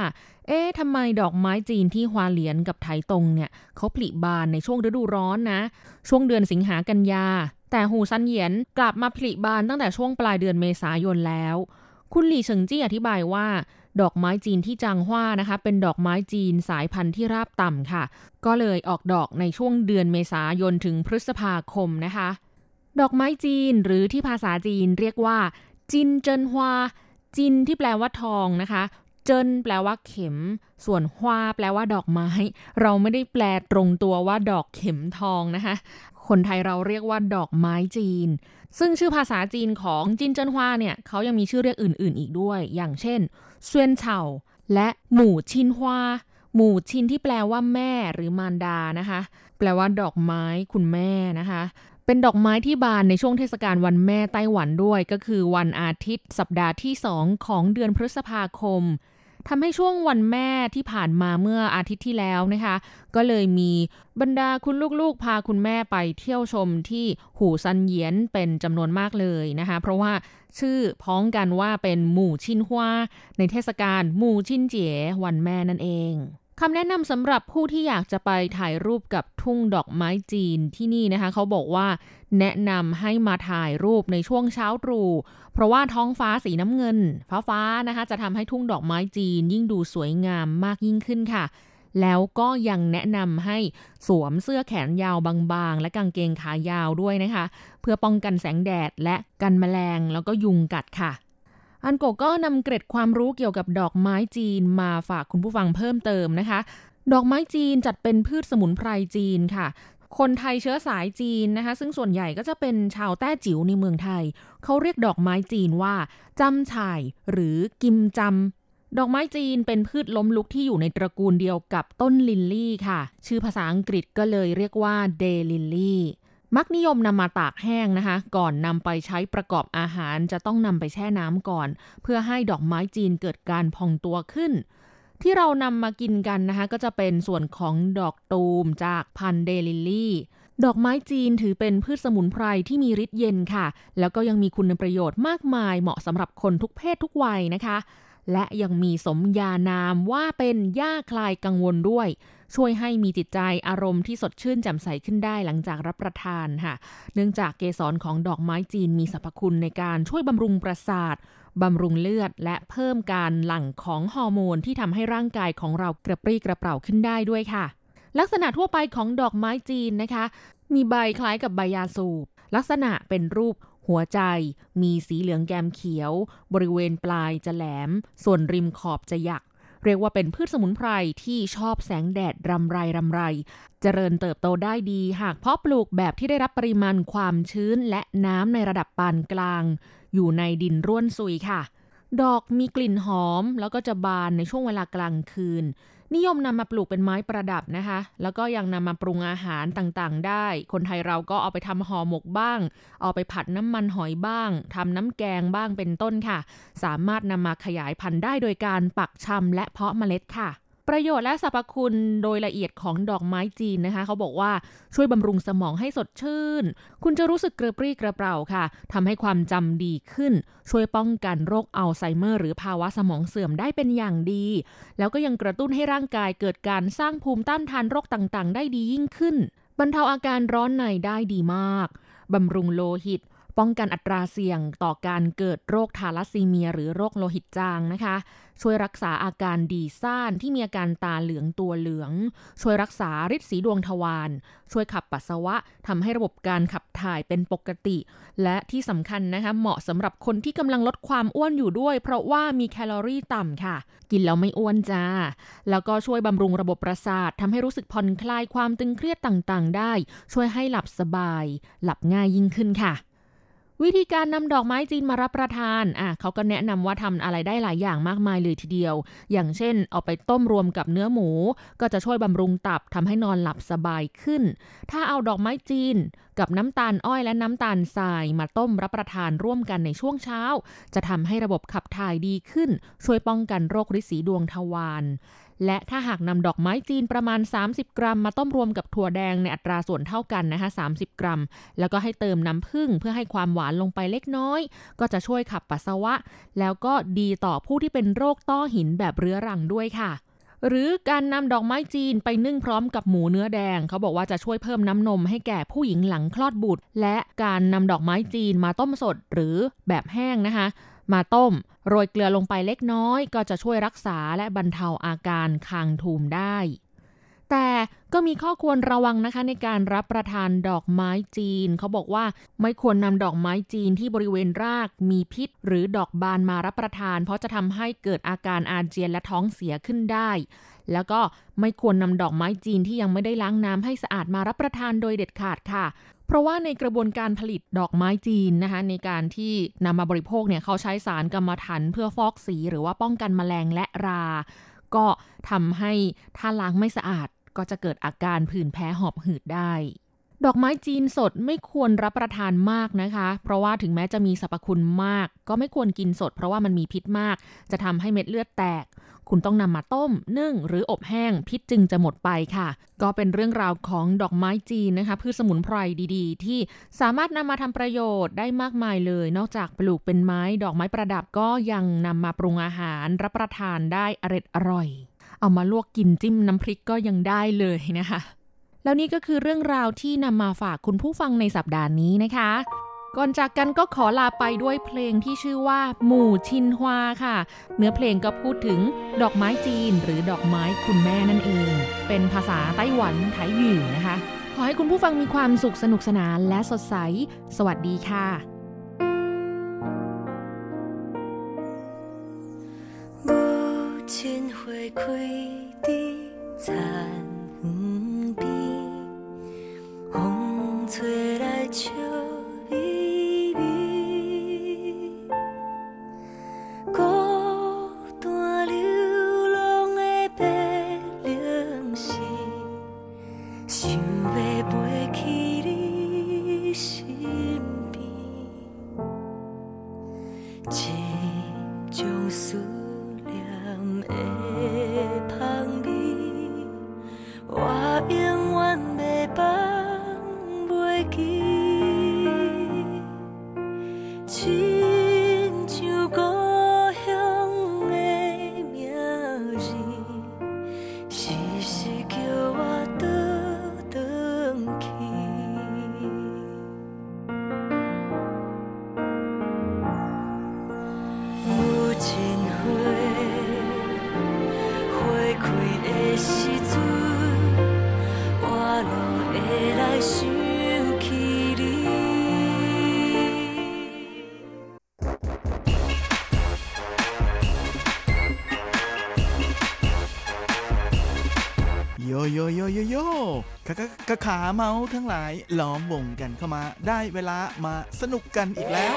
C: เอ๊ะทำไมดอกไม้จีนที่ฮวาเหลียนกับไถตงเนี่ยเขาผลิบานในช่วงฤดูร้อนนะ ช่วงเดือนสิงหากันยา แต่หูซันเหยียนกลับมาผลิบานตั้งแต่ช่วงปลายเดือนเมษายนแล้ว คุณหลี่เฉิงจี้อธิบายว่า ดอกไม้จีนที่จางฮวานะคะ เป็นดอกไม้จีนสายพันธุ์ที่ราบต่ำค่ะ ก็เลยออกดอกในช่วงเดือนเมษายนถึงพฤษภาคมนะคะ ดอกไม้จีนหรือที่ภาษาจีนเรียกว่าจินเจินฮวาจินที่แปลว่าทองนะคะ เจินแปลว่าเข็ม ส่วนฮวาแปลว่าดอกไม้ เราไม่ได้แปลตรงตัวว่าดอกเข็มทองนะคะ คนไทยเราเรียกว่าดอกไม้จีน ซึ่งชื่อภาษาจีนของจินเจินฮวาเนี่ยเขายังมีชื่อเรียกอื่น ๆ อีกด้วย อย่างเช่นเซวนเฉาและหมู่ชินฮวาหมู่ชินที่แปลว่าแม่หรือมารดานะคะ แปลว่าดอกไม้คุณแม่นะคะ เป็นดอกไม้ที่บานในช่วงเทศกาลวันแม่ไต้หวันด้วย ก็คือวันอาทิตย์ สัปดาห์ที่สองของเดือนพฤษภาคม ทำให้ช่วงวันแม่ที่ผ่านมาเมื่ออาทิตย์ที่แล้วนะคะ ก็เลยมีบรรดาคุณลูกๆ พาคุณแม่ไปเที่ยวชมที่หูซันเยียนเป็นจำนวนมากเลยนะคะ เพราะว่าชื่อพ้องกันว่าเป็นหมู่ชินฮวาในเทศกาลหมู่ชินเจ๋วันแม่นั่นเอง คำแนะนำสำหรับผู้ที่อยากจะไปถ่ายรูปกับทุ่งดอกไม้จีนที่นี่นะคะเขาบอกว่าแนะนำให้มาถ่ายรูปในช่วงเช้าตรู่เพราะว่าท้องฟ้าสีน้ำเงิน ฟ้าฟ้านะคะจะทำให้ทุ่งดอกไม้จีนยิ่งดูสวยงามมากยิ่งขึ้นค่ะ แล้วก็ยังแนะนำให้สวมเสื้อแขนยาวบางๆ และกางเกงขายาวด้วยนะคะ เพื่อป้องกันแสงแดดและกันแมลงแล้วก็ยุงกัดค่ะ อันโกก็นำเกร็ดความรู้เกี่ยวกับดอกไม้จีนมาฝากคุณผู้ฟังเพิ่มเติมนะคะ ดอกไม้จีนจัดเป็นพืชสมุนไพรจีนค่ะ คนไทยเชื้อสายจีนนะคะ ซึ่งส่วนใหญ่ก็จะเป็นชาวแต้จิ๋วในเมืองไทย เขาเรียกดอกไม้จีนว่าจำฉ่ายหรือกิมจำดอกไม้จีนเป็นพืชล้มลุกที่อยู่ในตระกูลเดียวกับต้นลิลลี่ค่ะ ชื่อภาษาอังกฤษก็เลยเรียกว่า daylily มักนิยมนำมาตากแห้งนะคะ ก่อนนำไปใช้ประกอบอาหารจะต้องนำไปแช่น้ำก่อน เพื่อให้ดอกไม้จีนเกิดการพองตัวขึ้น ที่เรานำมากินกันนะคะ ก็จะเป็นส่วนของดอกตูมจากพันธุ์ daylily ดอกไม้จีนถือเป็นพืชสมุนไพรที่มีฤทธิ์เย็นค่ะ แล้วก็ยังมีคุณประโยชน์มากมายเหมาะสำหรับคนทุกเพศทุกวัยนะคะ และยังมีสมญานามว่าเป็นหญ้าคลายกังวลด้วย ช่วยให้มีจิตใจอารมณ์ที่สดชื่นแจ่มใสขึ้นได้หลังจากรับประทานค่ะ เนื่องจากเกสรของดอกไม้จีนมีสรรพคุณในการช่วยบำรุงประสาทบำรุงเลือดและเพิ่มการหลั่งของฮอร์โมนที่ทำให้ร่างกายของเรากระปรี้กระเป๋าขึ้นได้ด้วยค่ะ ลักษณะทั่วไปของดอกไม้จีนนะคะ มีใบคล้ายกับใบยาสูบ ลักษณะเป็นรูปหัวใจ มีสีเหลืองแกมเขียว บริเวณปลายจะแหลม ส่วนริมขอบจะหยัก เรียกว่าเป็นพืชสมุนไพรที่ชอบแสงแดดรำไรรำไร เจริญเติบโตได้ดีหากเพาะปลูกแบบที่ได้รับปริมาณความชื้นและน้ำในระดับปานกลาง อยู่ในดินร่วนซุยค่ะ ดอกมีกลิ่นหอม แล้วก็จะบานในช่วงเวลากลางคืน นิยมนำมาปลูกเป็นไม้ประดับนะคะ แล้วก็ยังนำมาปรุงอาหารต่างๆ ได้ คนไทยเราก็เอาไปทำห่อหมกบ้าง เอาไปผัดน้ำมันหอยบ้างทำน้ำแกงบ้างเป็นต้นค่ะ สามารถนำมาขยายพันธุ์ได้โดยการปักชำและเพาะเมล็ดค่ะ ประโยชน์และสรรพคุณโดยละเอียดของดอกไม้จีนนะคะ เขาบอกว่าช่วยบำรุงสมองให้สดชื่น คุณจะรู้สึกกระปรี้กระเปร่าค่ะทำให้ความจำดีขึ้น ช่วยป้องกันโรคอัลไซเมอร์ หรือภาวะสมองเสื่อมได้เป็นอย่างดี แล้วก็ยังกระตุ้นให้ร่างกายเกิดการสร้างภูมิต้านทานโรคต่างๆ ได้ดียิ่งขึ้น บรรเทาอาการร้อนในได้ดีมากบำรุงโลหิต ป้องกันอัตราเสี่ยงต่อการเกิดโรคทาลัสซีเมีย หรือโรคโลหิตจางนะคะ ช่วยรักษาอาการดีซ่านที่มีอาการตาเหลืองตัวเหลือง ช่วยรักษาฤทธิ์สีดวงทวารช่วยขับปัสสาวะทำให้ระบบการขับถ่ายเป็นปกติ และที่สำคัญนะคะเหมาะสำหรับคนที่กำลังลดความอ้วนอยู่ด้วย เพราะว่ามีแคลอรี่ต่ำค่ะ กินแล้วไม่อ้วนจ้า แล้วก็ช่วยบำรุงระบบประสาททำให้รู้สึกผ่อนคลายความตึงเครียดต่างๆ ได้ ช่วยให้หลับสบาย หลับง่ายยิ่งขึ้นค่ะ วิธีการนำดอกไม้จีนมารับประทานอะเขาก็แนะนำว่าทำอะไรได้หลายอย่างมากมายเลยทีเดียว อย่างเช่น เอาไปต้มรวมกับเนื้อหมู ก็จะช่วยบำรุงตับทำให้นอนหลับสบายขึ้น ถ้าเอาดอกไม้จีน กับน้ำตาลอ้อยและน้ำตาลทรายมาต้มรับประทานร่วมกันในช่วงเช้า จะทำให้ระบบขับถ่ายดีขึ้น ช่วยป้องกันโรคริดสีดวงทวาร และถ้าหากนำดอกไม้จีนประมาณ 30 กรัม มาต้มรวมกับถั่วแดงในอัตราส่วนเท่ากันนะคะ30 กรัม แล้วก็ให้เติมน้ำผึ้งเพื่อให้ความหวานลงไปเล็กน้อย ก็จะช่วยขับปัสสาวะ แล้วก็ดีต่อผู้ที่เป็นโรคต้อหินแบบเรื้อรังด้วยค่ะหรือการนำดอกไม้จีนไปนึ่งพร้อมกับหมูเนื้อแดง เขาบอกว่าจะช่วยเพิ่มน้ำนมให้แก่ผู้หญิงหลังคลอดบุตร และการนำดอกไม้จีนมาต้มสดหรือแบบแห้งนะคะ มาต้ม โรยเกลือลงไปเล็กน้อย ก็จะช่วยรักษาและบรรเทาอาการคางทูมได้ แต่ก็มีข้อควรระวังนะคะในการรับประทานดอกไม้จีน เขาบอกว่าไม่ควรนำดอกไม้จีนที่บริเวณรากมีพิษ หรือดอกบานมารับประทาน เพราะจะทำให้เกิดอาการอาเจียนและท้องเสียขึ้นได้ แล้วก็ไม่ควรนำดอกไม้จีนที่ยังไม่ได้ล้างน้ำให้สะอาดมารับประทานโดยเด็ดขาดค่ะ เพราะว่าในกระบวนการผลิตดอกไม้จีนนะคะในการที่นำมาบริโภคเนี่ยเขาใช้สารกรรมฐานเพื่อฟอกสี หรือว่าป้องกันแมลงและรา ก็ทำให้ถ้าล้างไม่สะอาดก็จะเกิดอาการผื่นแพ้หอบหืดได้ ดอกไม้จีนสดไม่ควรรับประทานมากนะคะ เพราะว่าถึงแม้จะมีสรรพคุณมาก ก็ไม่ควรกินสด เพราะว่ามันมีพิษมาก จะทำให้เม็ดเลือดแตก คุณต้องนำมาต้ม นึ่ง หรืออบแห้ง พิษจึงจะหมดไปค่ะ ก็เป็นเรื่องราวของดอกไม้จีนนะคะพืชสมุนไพรดีๆ ที่สามารถนำมาทำประโยชน์ได้มากมายเลย นอกจากปลูกเป็นไม้ ดอกไม้ประดับก็ยังนำมาปรุงอาหารรับประทานได้อร็ดอร่อย เอามาลวกกินจิ้มน้ำพริกก็ยังได้เลยนะคะ แล้วนี่ก็คือเรื่องราวที่นำมาฝากคุณผู้ฟังในสัปดาห์นี้นะคะ ก่อนจากกันก็ขอลาไปด้วยเพลงที่ชื่อว่า หมู่ชินฮวาค่ะ เนื้อเพลงก็พูดถึงดอกไม้จีนหรือดอกไม้คุณแม่นั่นเอง เป็นภาษาไต้หวันไทหยู่นะคะ ขอให้คุณผู้ฟังมีความสุขสนุกสนานและสดใส สวัสดีค่ะ
D: 母亲花开伫田园边， 风吹来笑微微。
E: โยโยโยโยโยขาขาขาเมาทั้งหลายล้อมวงกันเข้ามาได้เวลามาสนุกกันอีกแล้ว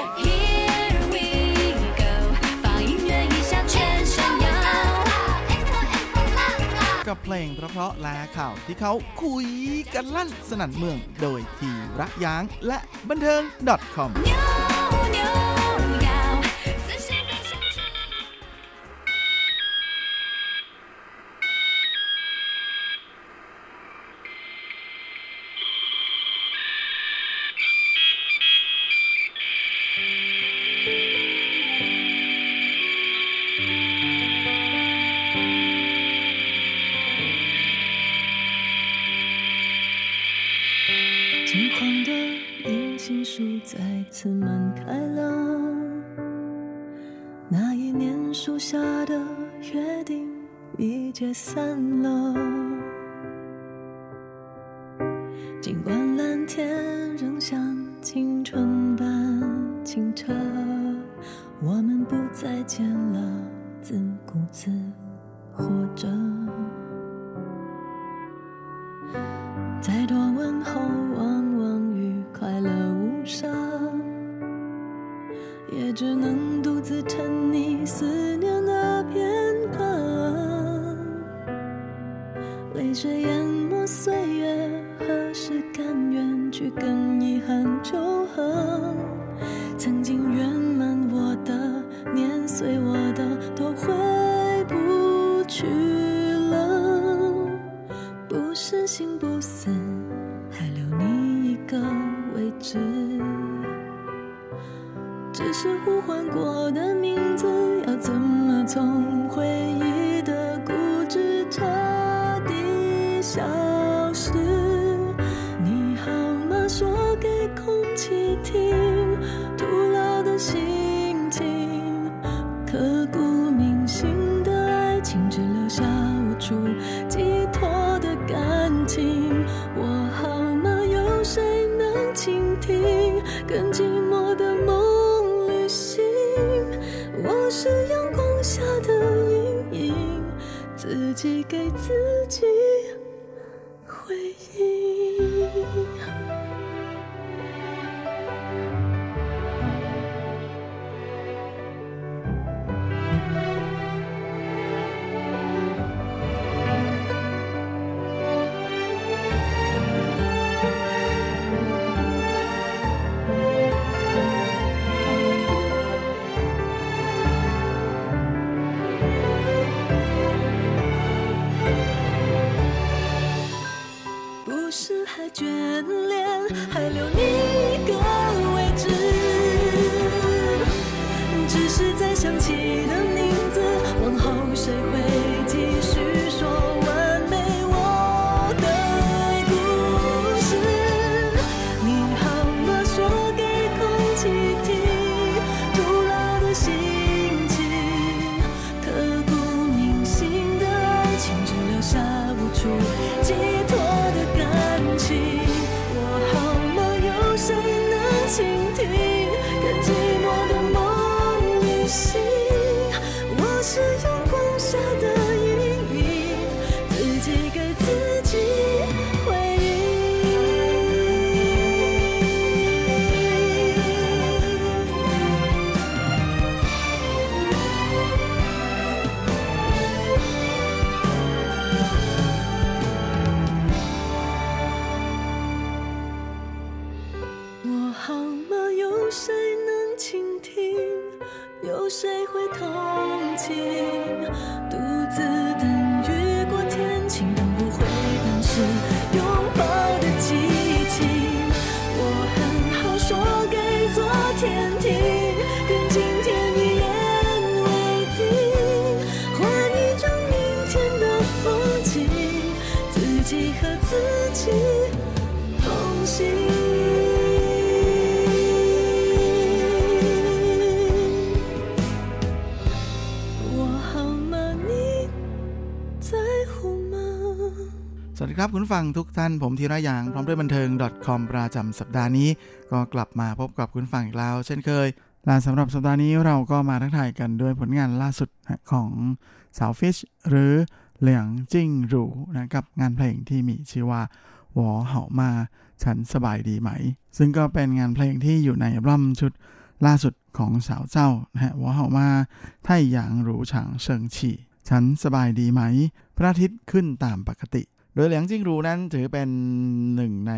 E: กับเพลงเพราะๆและข่าวที่เขาคุยกันลั่นสนั่นเมือง โดยทีรักยางและบันเทิง .com
F: 只是呼唤过的名字，要怎么从回？给自己。是有。
E: คุณฟังทุกท่านผมธีระยางพร้อมด้วยบันเทิง .com ประจำสัปดาห์นี้ ก็กลับมาพบกับคุณฟังอีกแล้ว เช่นเคยและสำหรับสัปดาห์นี้เราก็มาทักทายกันด้วยผลงานล่าสุดของสาวฟิชหรือเหลียงจิ้งหรูนะกับงานเพลงที่มีชื่อว่าหวอเหามาฉันสบายดีไหม ซึ่งก็เป็นงานเพลงที่อยู่ในร่ำชุดล่าสุดของสาวเจ้านะฮะหวอเหามาไทยหยางหรูฉางเชิงฉี่ฉันสบายดีไหม พระอาทิตย์ขึ้นตามปกติ โดยเหลียงจิ้งรูนั้นถือเป็นหนึ่งใน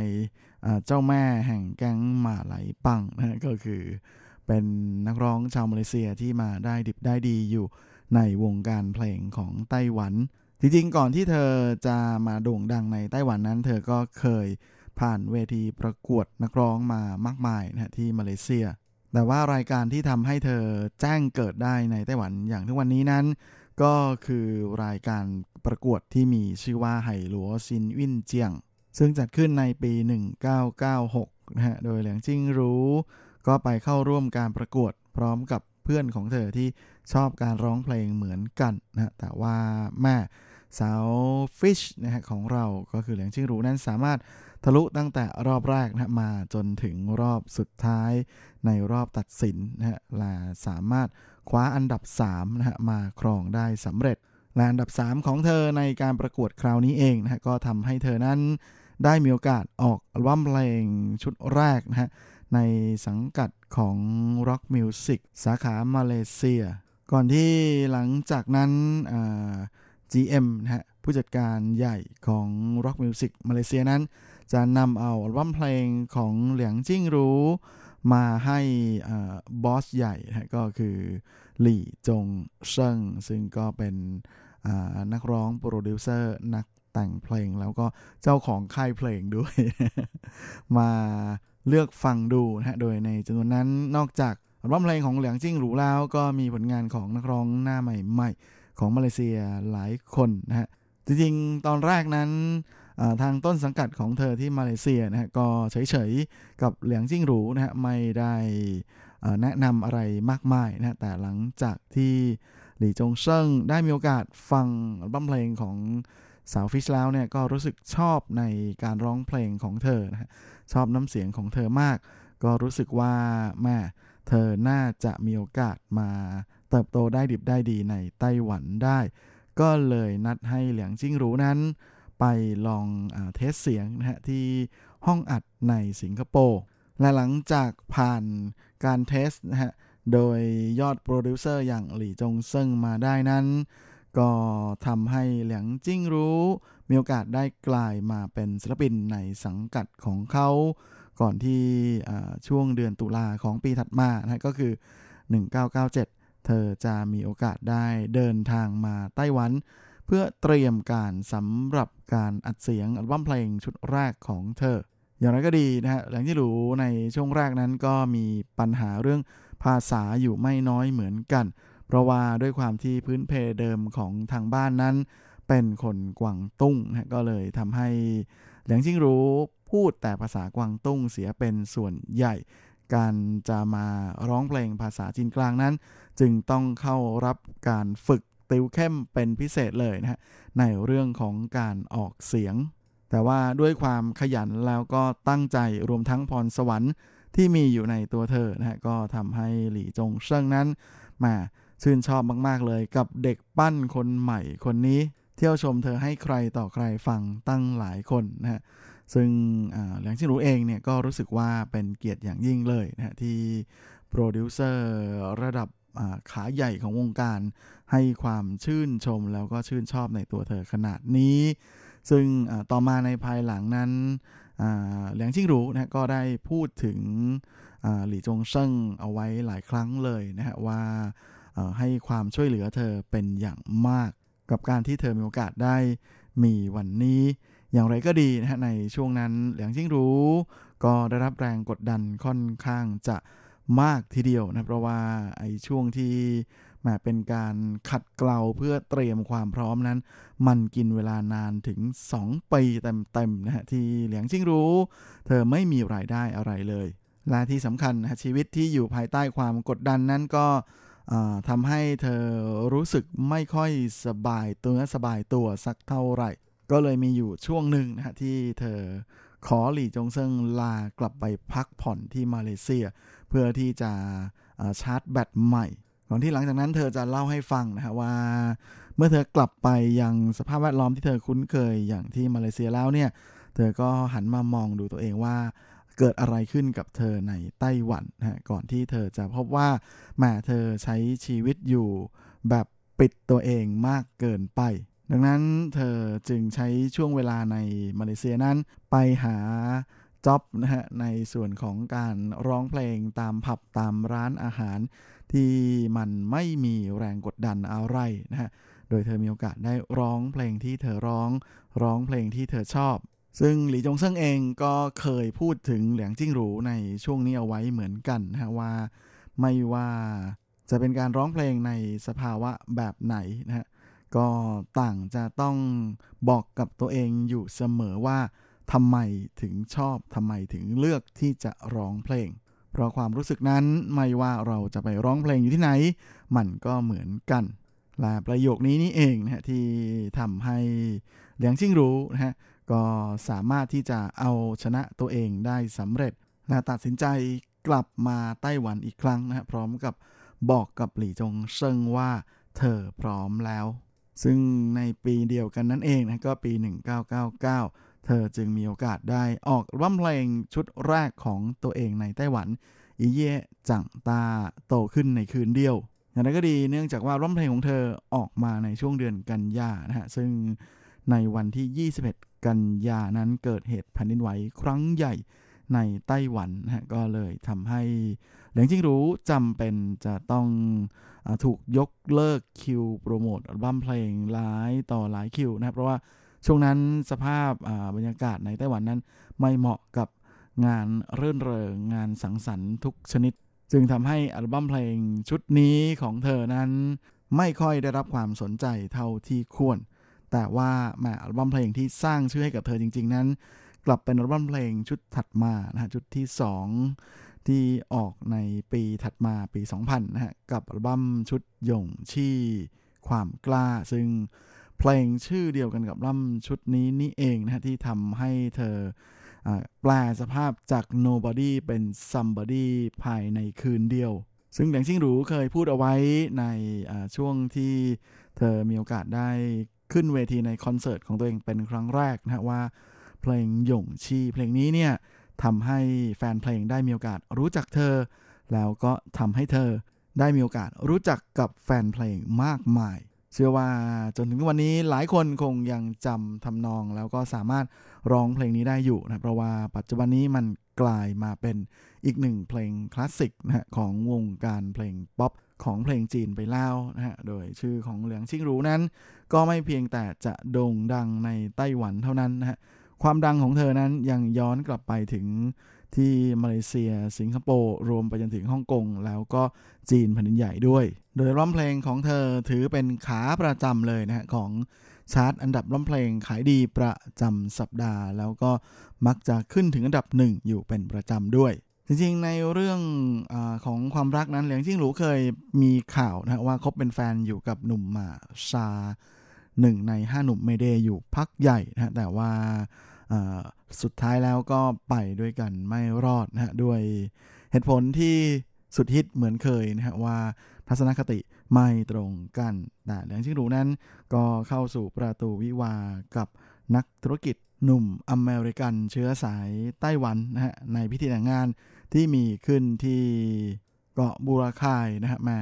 E: เจ้าแม่แห่งแก๊งหมาไหลปังนะก็คือเป็นนักร้องชาวมาเลเซียที่มาได้ดิบได้ดีอยู่ในวงการเพลงของไต้หวัน จริงๆ ก่อนที่เธอจะมาโด่งดังในไต้หวันนั้น เธอก็เคยผ่านเวทีประกวดนักร้องมามากมายนะที่มาเลเซีย แต่ว่ารายการที่ทำให้เธอแจ้งเกิดได้ในไต้หวันอย่างทุกวันนี้นั้น ก็คือรายการประกวดที่มีชื่อว่าไห่หลัวซินวินเจียง ซึ่งจัดขึ้นในปี 1996 นะฮะ โดยเหลียงจิ้งรู้ ก็ไปเข้าร่วมการประกวดพร้อมกับเพื่อนของเธอที่ชอบการร้องเพลงเหมือนกันนะแต่ว่าแม่สาวฟิชนะฮะของเราก็คือเหลียงจิ้งรู้นั้นสามารถทะลุตั้งแต่รอบแรกนะมาจนถึงรอบสุดท้ายในรอบตัดสินนะฮะและสามารถ คว้าอันดับ3นะฮะมาครองได้สำเร็จและอันดับ 3 ของเธอในการประกวดคราวนี้เองนะฮะก็ทำให้เธอนั้นได้มีโอกาสออกอัลบั้มเพลงชุดแรกนะฮะในสังกัดของ Rock Music สาขามาเลเซีย ก่อนที่หลังจากนั้น GM นะฮะผู้จัดการใหญ่ของ Rock Music มาเลเซียนั้น จะนำเอาอัลบั้มเพลงของเหลียงจิ้งหรู มาให้ boss ใหญ่นะก็คือหลี่จงเซิงซึ่งก็เป็นนักร้องโปรดิวเซอร์นักแต่งเพลงแล้วก็เจ้าของค่ายเพลงด้วย มาเลือกฟังดูนะฮะ โดยในจำนวนนั้นนอกจากอัลบั้มเพลงของเหลียงจิ้งหรูแล้วก็มีผลงานของนักร้องหน้าใหม่ ๆ ของมาเลเซียหลายคนนะฮะ จริงๆ ตอนแรกนั้น ทางต้นสังกัดของเธอที่มาเลเซียนะฮะก็เฉยๆ กับเหลียงจิ้งหรูนะฮะไม่ได้แนะนำอะไรมากมายนะแต่หลังจากที่หลี่จงเซิงได้มีโอกาสฟังบัมเพลงของสาวฟิชแล้วเนี่ยก็รู้สึกชอบในการร้องเพลงของเธอนะฮะชอบน้ำเสียงของเธอมาก ก็รู้สึกว่าแม่เธอน่าจะมีโอกาสมาเติบโตได้ดิบได้ดีในไต้หวันได้ ก็เลยนัดให้เหลียงจิ้งหรูนั้น ไปลองเอ่อ test เสียงนะฮะที่ห้องอัดในสิงคโปร์และหลังจากผ่านการ test นะฮะโดยยอดโปรดิวเซอร์อย่างหลี่จงเซิงมาได้นั้น ก็ทำให้เหลียงจิ้งหรู มีโอกาสได้กลายมาเป็นศิลปินในสังกัดของเขา ก่อนที่ช่วงเดือนตุลาของปีถัดมานะก็คือ 1997 เธอจะมีโอกาสได้เดินทางมาไต้หวัน เพื่อเตรียมการสำหรับการอัดเสียงอัลบั้มเพลงชุดแรกของเธอ อย่างไรก็ดีนะฮะหลังที่รู้ในช่วงแรกนั้นก็มีปัญหาเรื่องภาษาอยู่ไม่น้อยเหมือนกัน เพราะว่าด้วยความที่พื้นเพเดิมของทางบ้านนั้น เป็นคนกวางตุ้งนะก็เลยทำให้เหลียงจิ้งรู้พูดแต่ภาษากวางตุ้งเสียเป็นส่วนใหญ่ การจะมาร้องเพลงภาษาจีนกลางนั้น จึงต้องเข้ารับการฝึก ติวเข้มเป็นพิเศษเลยนะฮะในเรื่องของการออกเสียง แต่ว่าด้วยความขยันแล้วก็ตั้งใจรวมทั้งพรสวรรค์ที่มีอยู่ในตัวเธอนะฮะก็ทำให้หลี่จงเซิงนั้นมาชื่นชอบมาก ๆ เลยกับเด็กปั้นคนใหม่คนนี้ เที่ยวชมเธอให้ใครต่อใครฟังตั้งหลายคนนะฮะซึ่งเหลียงจิ้งหรูเองเนี่ยก็รู้สึกว่าเป็นเกียรติอย่างยิ่งเลยนะฮะที่โปรดิวเซอร์ระดับขาใหญ่ของวงการ ให้ความชื่นชมแล้วก็ชื่นชอบในตัวเธอขนาดนี้ ซึ่งต่อมาในภายหลังนั้นเหลียงจิ้งหรูนะก็ได้พูดถึงหลี่จงเซิงเอาไว้หลายครั้งเลยนะฮะว่าให้ความช่วยเหลือเธอเป็นอย่างมาก กับการที่เธอมีโอกาสได้มีวันนี้ อย่างไรก็ดีนะฮะในช่วงนั้นเหลียงชิงรู้ ก็ได้รับแรงกดดันค่อนข้างจะมากทีเดียวนะเพราะว่าไอ้ช่วงที่ มาเป็นการขัดเกลาเพื่อเตรียมความพร้อมนั้น มันกินเวลานานถึง 2 ปีเต็มๆนะฮะที่เหลียงชิงรู้ เธอไม่มีรายได้อะไรเลย และที่สำคัญนะชีวิตที่อยู่ภายใต้ความกดดันนั้นก็ทำให้เธอรู้สึกไม่ค่อยสบายตัวสบายตัวสักเท่าไหร่ ก็เลยมีอยู่ช่วงหนึ่งนะฮะที่เธอขอหลี่จงเซิงลากลับไปพักผ่อนที่มาเลเซีย เพื่อที่จะชาร์จแบตใหม่ ก่อนที่หลังจากนั้นเธอจะเล่าให้ฟังนะฮะว่า เมื่อเธอกลับไปยังสภาพแวดล้อมที่เธอคุ้นเคยอย่างที่มาเลเซียแล้วเนี่ย เธอก็หันมามองดูตัวเองว่าเกิดอะไรขึ้นกับเธอในไต้หวันนะฮะก่อนที่เธอจะพบว่าแม่เธอใช้ชีวิตอยู่แบบปิดตัวเองมากเกินไป ดังนั้นเธอจึงใช้ช่วงเวลาในมาเลเซียนั้น ไปหาจ็อบนะฮะในส่วนของการร้องเพลงตามผับตามร้านอาหาร ที่มันไม่มีแรงกดดันอะไรนะฮะ โดยเธอมีโอกาสได้ร้องเพลงที่เธอร้อง ร้องเพลงที่เธอชอบ ซึ่งหลี่จงเซิงเองก็เคยพูดถึงเหลียงจิ้งหรูในช่วงนี้เอาไว้เหมือนกันนะฮะว่า ไม่ว่าจะเป็นการร้องเพลงในสภาวะแบบไหนนะฮะ ก็ต่างจะต้องบอกกับตัวเองอยู่เสมอว่าทำไมถึงชอบทำไมถึงเลือกที่จะร้องเพลง เพราะความรู้สึกนั้นไม่ว่าเราจะไปร้องเพลงอยู่ที่ไหน มันก็เหมือนกันและประโยคนี้นี่เองนะฮะที่ทำให้เหลียงชิงรู้นะฮะก็สามารถที่จะเอาชนะตัวเองได้สำเร็จและตัดสินใจกลับมาไต้หวันอีกครั้งนะฮะพร้อมกับบอกกับหลี่จงเซิงว่าเธอพร้อมแล้ว ซึ่งในปีเดียวกันนั่นเองนะก็ปี 1999 เธอจึงมีโอกาสได้ออกร้องเพลงชุดแรกของตัวเองในไต้หวัน อีเย่จังตาโตขึ้นในคืนเดียวอย่างไรก็ดีเนื่องจากว่าร้องเพลงของเธอออกมาในช่วงเดือนกันยานะฮะ ซึ่งในวันที่ 21 กันยานั้นเกิดเหตุแผ่นดินไหวครั้งใหญ่ในไต้หวันนะฮะ ก็เลยทำให้เหลียงจิงรู้จำเป็นจะต้องอถูกยกเลิกคิวโปรโมทอัลบั้มเพลงหลายต่อหลายคิวนะครับเพราะว่า ช่วงนั้นสภาพบรรยากาศในไต้หวันนั้นไม่เหมาะกับงานเรื่นเริงงานสังสรรค์ทุกชนิด จึงทำให้อัลบั้มเพลงชุดนี้ของเธอนั้น ไม่ค่อยได้รับความสนใจเท่าที่ควร แต่ว่าแมอัลบั้มเพลงที่สร้างชื่อให้กับเธอจริง ๆ นั้น กลับเป็นอัลบั้มเพลงชุดถัดมานะฮะชุดที่ 2 ที่ออกในปีถัดมาปี 2000นะฮะกับอัลบั้มชุดหย่งชี่ความกล้าซึ่ง เพลงชื่อเดียวกันกับลบั้มชุดนี้นี่เองนะฮะที่ทำให้เธอแปลสภาพจาก nobody เป็น somebody ภายในคืนเดียว ซึ่งแหลงชิงหรูเคยพูดเอาไว้ในช่วงที่เธอมีโอกาสได้ขึ้นเวทีในคอนเสิร์ตของตัวเองเป็นครั้งแรกนะฮะว่าเพลงหย่งชีเพลงนี้เนี่ยทำให้แฟนเพลงได้มีโอกาสรู้จักเธอ แล้วก็ทำให้เธอได้มีโอกาสรู้จักกับแฟนเพลงมากมาย เชื่อว่าจนถึงวันนี้หลายคนคงยังจำทำนอง แล้วก็สามารถร้องเพลงนี้ได้อยู่นะเพราะว่าปัจจุบันนี้มันกลายมาเป็นอีกหนึ่งเพลงคลาสสิกนะฮะของวงการเพลงป๊อปของเพลงจีนไปแล้วนะฮะ โดยชื่อของเหลียงชิงรูนั้น ก็ไม่เพียงแต่จะโด่งดังในไต้หวันเท่านั้นนะฮะ ความดังของเธอนั้นยังย้อนกลับไปถึง ที่มาเลเซีย สิงคโปร์รวมไปจนถึงฮ่องกง แล้วก็จีนแผ่นดินใหญ่ด้วย โดยร้องเพลงของเธอถือเป็นขาประจำเลยนะฮะของชาร์ตอันดับร้องเพลงขายดีประจำสัปดาห์ แล้วก็มักจะขึ้นถึงอันดับหนึ่งอยู่เป็นประจำด้วย จริงๆ ในเรื่องอของความรักนั้นเหลียงจิ้งหรูเคยมีข่าวนะว่าคบเป็นแฟนอยู่กับหนุ่มมาซาหนึ่งในห้าหนุ่มเมเดอยู่พักใหญ่นะแต่ว่า สุดท้ายแล้วก็ไปด้วยกันไม่รอดนะฮะด้วยเหตุผลที่สุดฮิตเหมือนเคยนะฮะว่าทัศนคติไม่ตรงกันแต่เหลียงจิ้งหรูนั้นก็เข้าสู่ประตูวิวาห์กับนักธุรกิจหนุ่มอเมริกันเชื้อสายไต้หวันนะฮะในพิธีแต่งงานที่มีขึ้นที่เกาะโบราไกย์นะฮะแม่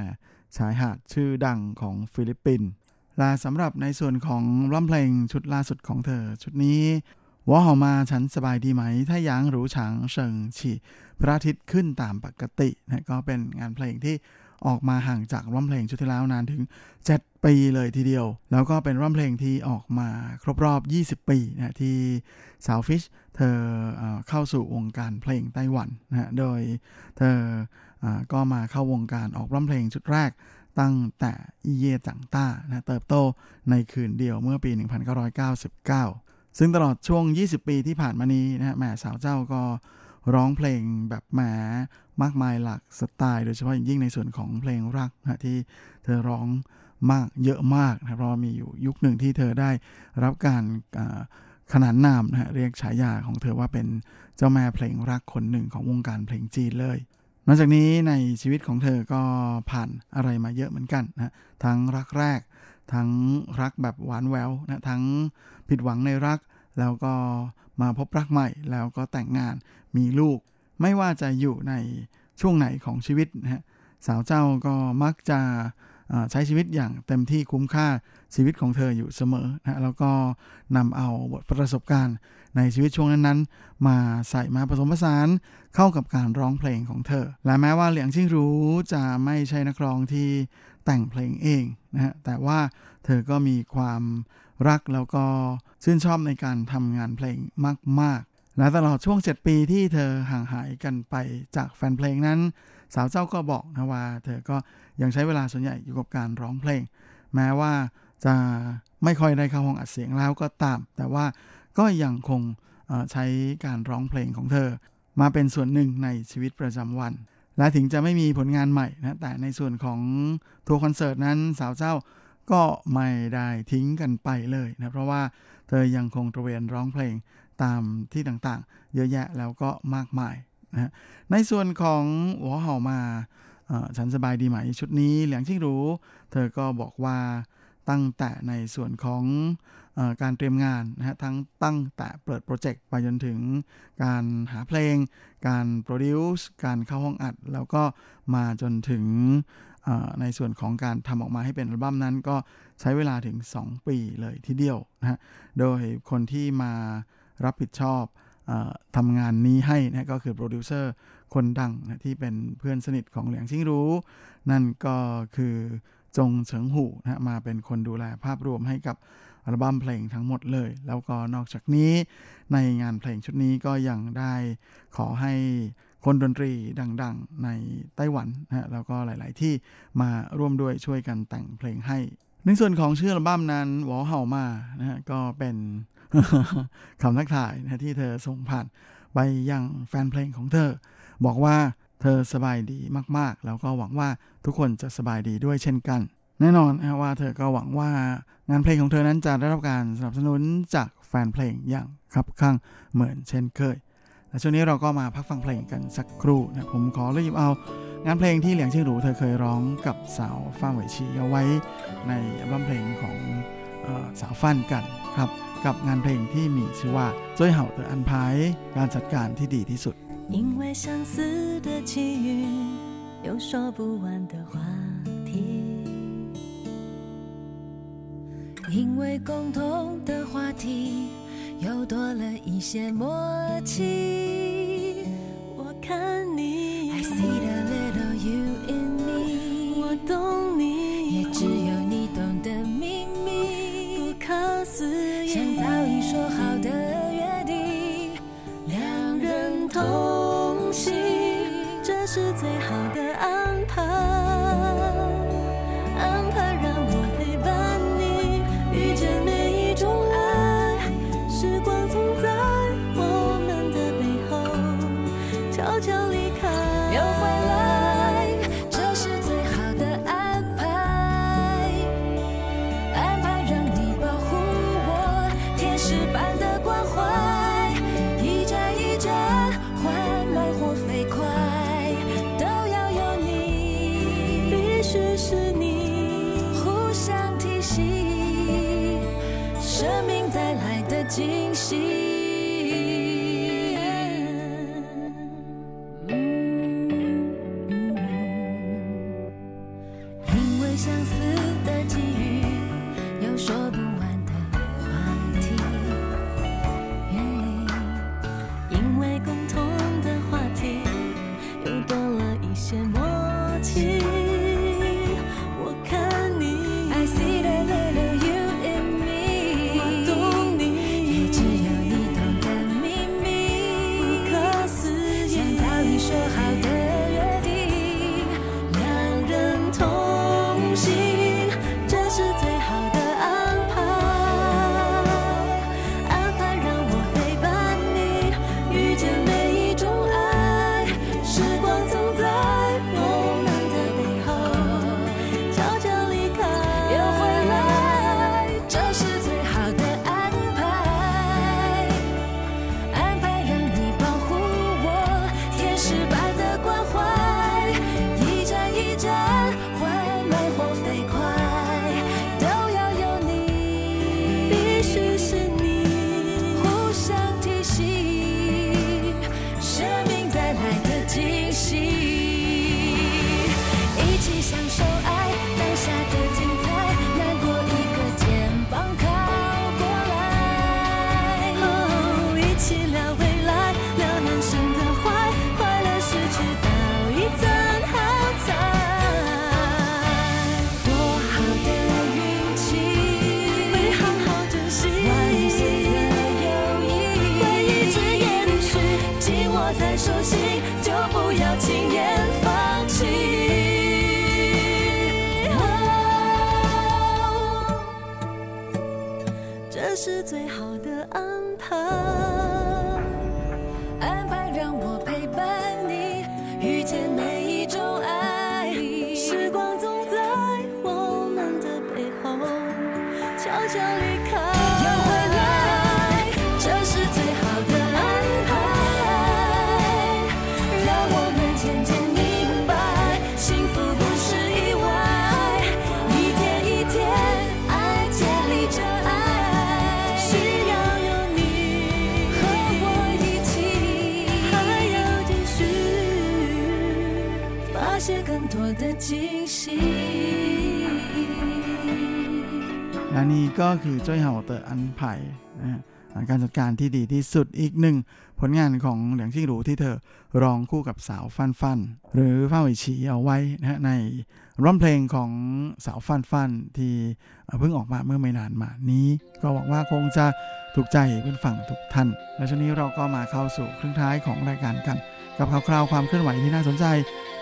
E: ชายหาดชื่อดังของฟิลิปปินส์และสำหรับในส่วนของร้องเพลงชุดล่าสุดของเธอชุดนี้ ว่าหอมาฉันสบายดีไหม ถ้ายังรู้ฉางเฉิงฉี่พระอาทิตย์ขึ้นตามปกตินะก็เป็นงานเพลงที่ออกมาห่างจากร้องเพลงชุดที่แล้วนานถึง 7 ปีเลยทีเดียว แล้วก็เป็นร้องเพลงที่ออกมาครบรอบ 20 ปีนะที่สาวฟิชเธอเข้าสู่วงการเพลงไต้หวันนะโดยเธออก็มาเข้าวงการออกร้องเพลงชุดแรกตั้งแต่อีเย่จังต้านะเติบโตในคืนเดียวเมื่อปี 1999 ซึ่งตลอดช่วง 20 ปีที่ผ่านมานี้นะฮะแม่สาวเจ้าก็ร้องเพลงแบบแหมมากมายหลากสไตล์ โดยเฉพาะอย่างยิ่งในส่วนของเพลงรักนะที่เธอร้องมากเยอะมากนะเพราะมีอยู่ยุคหนึ่งที่เธอได้รับการขนานนามนะฮะเรียกฉายาของเธอว่าเป็นเจ้าแม่เพลงรักคนหนึ่งของวงการเพลงจีนเลย นอกจากนี้ในชีวิตของเธอก็ผ่านอะไรมาเยอะเหมือนกันนะทั้งรักแรก ทั้งรักแบบหวานแววนะทั้งผิดหวังในรัก แล้วก็มาพบรักใหม่ แล้วก็แต่งงานมีลูก ไม่ว่าจะอยู่ในช่วงไหนของชีวิตนะฮะสาวเจ้าก็มักจะใช้ชีวิตอย่างเต็มที่คุ้มค่าชีวิตของเธออยู่เสมอนะแล้วก็นำเอาบทประสบการณ์ ในชีวิตช่วงนั้นๆ มาใส่มาผสมผสานเข้ากับการร้องเพลงของเธอ และแม้ว่าเหลียงชิงรู้จะไม่ใช่นักร้องที่แต่งเพลงเองนะฮะแต่ว่าเธอก็มีความรักแล้วก็ชื่นชอบในการทำงานเพลงมาก ๆ และตลอดช่วง 7 ปีที่เธอห่างหายกันไปจากแฟนเพลงนั้น สาวเจ้าก็บอกนะว่า เธอก็ยังใช้เวลาส่วนใหญ่อยู่กับการร้องเพลง แม้ว่าจะไม่ค่อยได้เข้าห้องอัดเสียงแล้วก็ตาม แต่ว่า ก็ยังคงใช้การร้องเพลงของเธอ มาเป็นส่วนหนึ่งในชีวิตประจำวัน และถึงจะไม่มีผลงานใหม่นะแต่ในส่วนของทัวร์คอนเสิร์ตนั้นสาวเจ้าก็ไม่ได้ทิ้งกันไปเลยนะเพราะว่าเธอยังคงตระเวนร้องเพลงตามที่ต่างๆ เยอะแยะแล้วก็มากมายนะในส่วนของหัวเห่ามาฉันสบายดีไหมชุดนี้เหลียงจิ้งหรู เธอก็บอกว่าตั้งแต่ในส่วนของ การเตรียมงานนะฮะทั้งตั้งแต่เปิดโปรเจกต์ไปจนถึงการหาเพลง การ produce การเข้าห้องอัด แล้วก็มาจนถึงในส่วนของการทำออกมาให้เป็นอัลบั้มนั้นก็ใช้เวลาถึง 2 ปีเลยทีเดียวนะฮะโดยคนที่มารับผิดชอบเอ่อทำงานนี้ให้นะก็คือโปรดิวเซอร์คนดังนะที่เป็นเพื่อนสนิทของเหลียงชิงรู้ นั่นก็คือจงเฉิงหูนะมาเป็นคนดูแลภาพรวมให้กับ อัลบั้มเพลงทั้งหมดเลย แล้วก็นอกจากนี้ในงานเพลงชุดนี้ก็ยังได้ขอให้คนดนตรีดัง ๆ ในไต้หวันนะแล้วก็หลาย ๆ ที่มาร่วมด้วยช่วยกันแต่งเพลงให้ ในส่วนของชื่ออัลบั้มนั้นวอเห่ามานะฮะก็เป็นคำทักทายนะที่เธอส่งผ่านไปยังแฟนเพลงของเธอ บอกว่าเธอสบายดีมาก ๆ แล้วก็หวังว่าทุกคนจะสบายดีด้วยเช่นกัน แน่นอนนะว่าเธอก็หวังว่างานเพลงของเธอนั้นจะได้รับการสนับสนุนจากแฟนเพลงอย่างคับข้างเหมือนเช่นเคยและช่วงนี้เราก็มาพักฟังเพลงกันสักครู่นะผมขอเลือกหยิบเอา งานเพลงที่เหลียงชื่อหรูเธอเคยร้องกับสาวฟ้าเหวยชีเอาไว้ในอัลบั้มเพลงของอสาวฟันกันครับ กับงานเพลงที่มีชื่อว่าจ้อยเห่าเตออันพายการจัดการที่ดีที่สุด
F: 因为相似的际遇有说不完的话题 因为共同的话题又多了一些默契。我看你，I see the little you in me，我懂你，也只有你懂的秘密，不可思议，像早已说好的约定，两人同行，这是最好惊喜。太熟悉，就不要轻言放弃。这是最好的安
E: นี่ก็คือจ้อยเห่าเตออันไผ่นะฮะการจัดการที่ดีที่สุดอีกหนึ่งผลงานของเหลียงชิงหรูที่เธอร้องคู่กับสาวฟันฟัน หรือฟ้าวิชีเอาไว้นะฮะในร้องเพลงของสาวฟันฟันที่เพิ่งออกมาเมื่อไม่นานมานี้ ก็หวังว่าคงจะถูกใจเป็นฝั่งทุกท่าน และช่วงนี้เราก็มาเข้าสู่ครึ่งท้ายของรายการกัน กับข่าวคราวความเคลื่อนไหวที่น่าสนใจ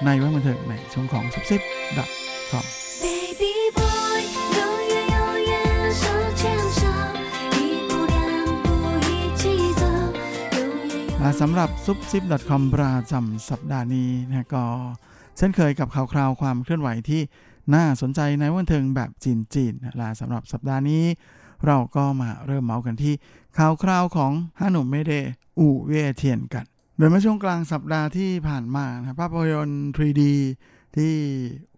E: ในแวดบันเทิงในช่วงของซุปซิปดับคอม
D: Baby boy，
E: และสำหรับซุปซิป .com ประจำสัปดาห์นี้นะก็เช่นเคยกับข่าวคราวความเคลื่อนไหวที่น่าสนใจในวันเทิงแบบจีนๆนและสำหรับสัปดาห์นี้ เราก็มาเริ่มเมาส์กันที่ข่าวคราวของห้านุ่มเมเดอูเวเทียนกัน โดยเมื่อช่วงกลางสัปดาห์ที่ผ่านมานะภาพยนตร์ 3D ที่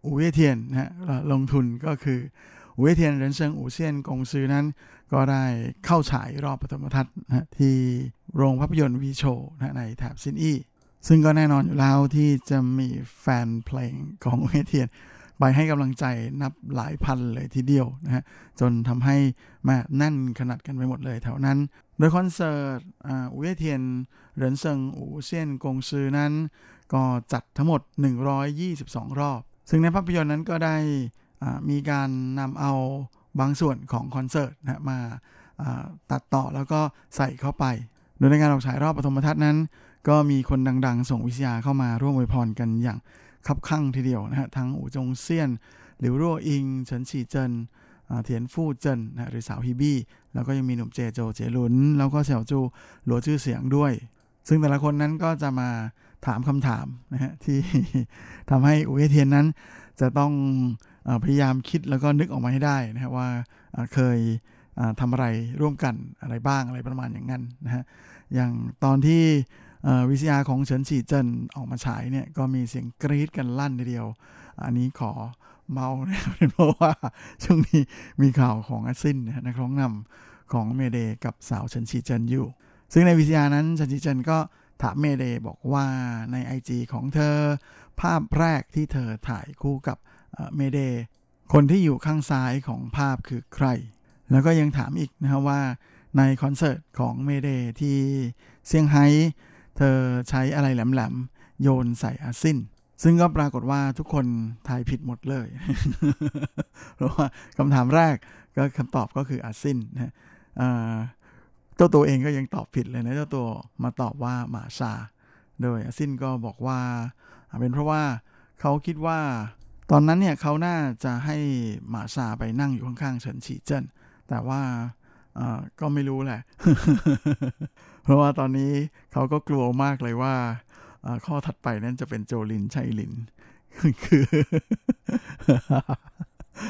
E: อู่เยว่เทียนนะลงทุนก็คือ อู่เยว่เทียนเรินเซิงอู่เซียนกงซือนั้น ก็ได้เข้าฉายรอบปฐมทัศน์นะที่โรงภาพยนตร์ Vieshow นะในแถบซินอี้ซึ่งก็แน่นอนอยู่แล้วที่จะมีแฟนเพลงของอู่เยว่เทียนไปให้กำลังใจนับหลายพันเลยทีเดียวนะฮะจนทำให้แม่แน่นขนัดกันไปหมดเลยแถวนั้น โดยคอนเสิร์ตอ่าอู่เยว่เทียนเหรินเซิงอู่เซียนกงซือนั้น ก็จัดทั้งหมด 122 รอบ ซึ่งในภาพยนตร์นั้นก็ได้ มีการนำเอาบางส่วนของคอนเสิร์ตนะมาตัดต่อแล้วก็ใส่เข้าไป โดยในการออกฉายรอบปฐมทัศน์นั้น ก็มีคนดังๆ ส่งวิทยาเข้ามาร่วมอวยพรกันอย่างคับคั่งทีเดียวนะฮะทั้งอู่จงเซียน หลิวรั่วอิงเฉินฉีเจินเทียนฟู่เจินนะหรือสาวฮีบี้ แล้วก็ยังมีหนุ่มเจโจเจหลุน แล้วก็เสี่ยวจูหลัวชื่อเสียงด้วย ซึ่งแต่ละคนนั้นก็จะมาถามคำถามนะฮะที่ทำให้อู่เอเทียนนั้นจะต้อง พยายามคิดแล้วก็นึกออกมาให้ได้นะฮะว่าเคยเอ่อทำอะไรร่วมกันอะไรบ้างอะไรประมาณอย่างนั้นนะฮะอย่างตอนที่วิทยาของเฉินฉีเจินออกมาฉายเนี่ยก็มีเสียงกรี๊ดกันลั่นทีเดียว อันนี้ขอเมานะครับเพราะว่าช่วงนี้มีข่าวของอาซินนะฮะนักร้องนำของ Mayday กับสาวเฉินฉีเจินอยู่ ซึ่งในวิทยานั้นเฉินฉีเจินก็ถาม Mayday บอกว่าใน IG ของเธอ ภาพแรกที่เธอถ่ายคู่กับ Mayday คนที่อยู่ข้างซ้ายของภาพคือใคร แล้วก็ยังถามอีกนะครับว่าในคอนเสิร์ตของ Mayday ที่เซี่ยงไฮ้เธอใช้อะไรแหลมๆ โยนใส่อาซินซึ่งก็ปรากฏว่าทุกคนทายผิดหมดเลย เพราะว่าคำถามแรกก็คำตอบก็คืออาซินนะเจ้าตัวเองก็ยังตอบผิดเลยนะ เจ้าตัวมาตอบว่าหมาชา โดยอาซินก็บอกว่า เป็นเพราะว่าเขาคิดว่า ตอนนั้นเนี่ยเขาน่าจะให้หมาชาไปนั่งอยู่ข้างๆเฉินฉีเจิ้นแต่ว่าก็ไม่รู้แหละ เพราะว่าตอนนี้เขาก็กลัวมากเลยว่าข้อถัดไปนั้นจะเป็นโจลินชัยลิน คือ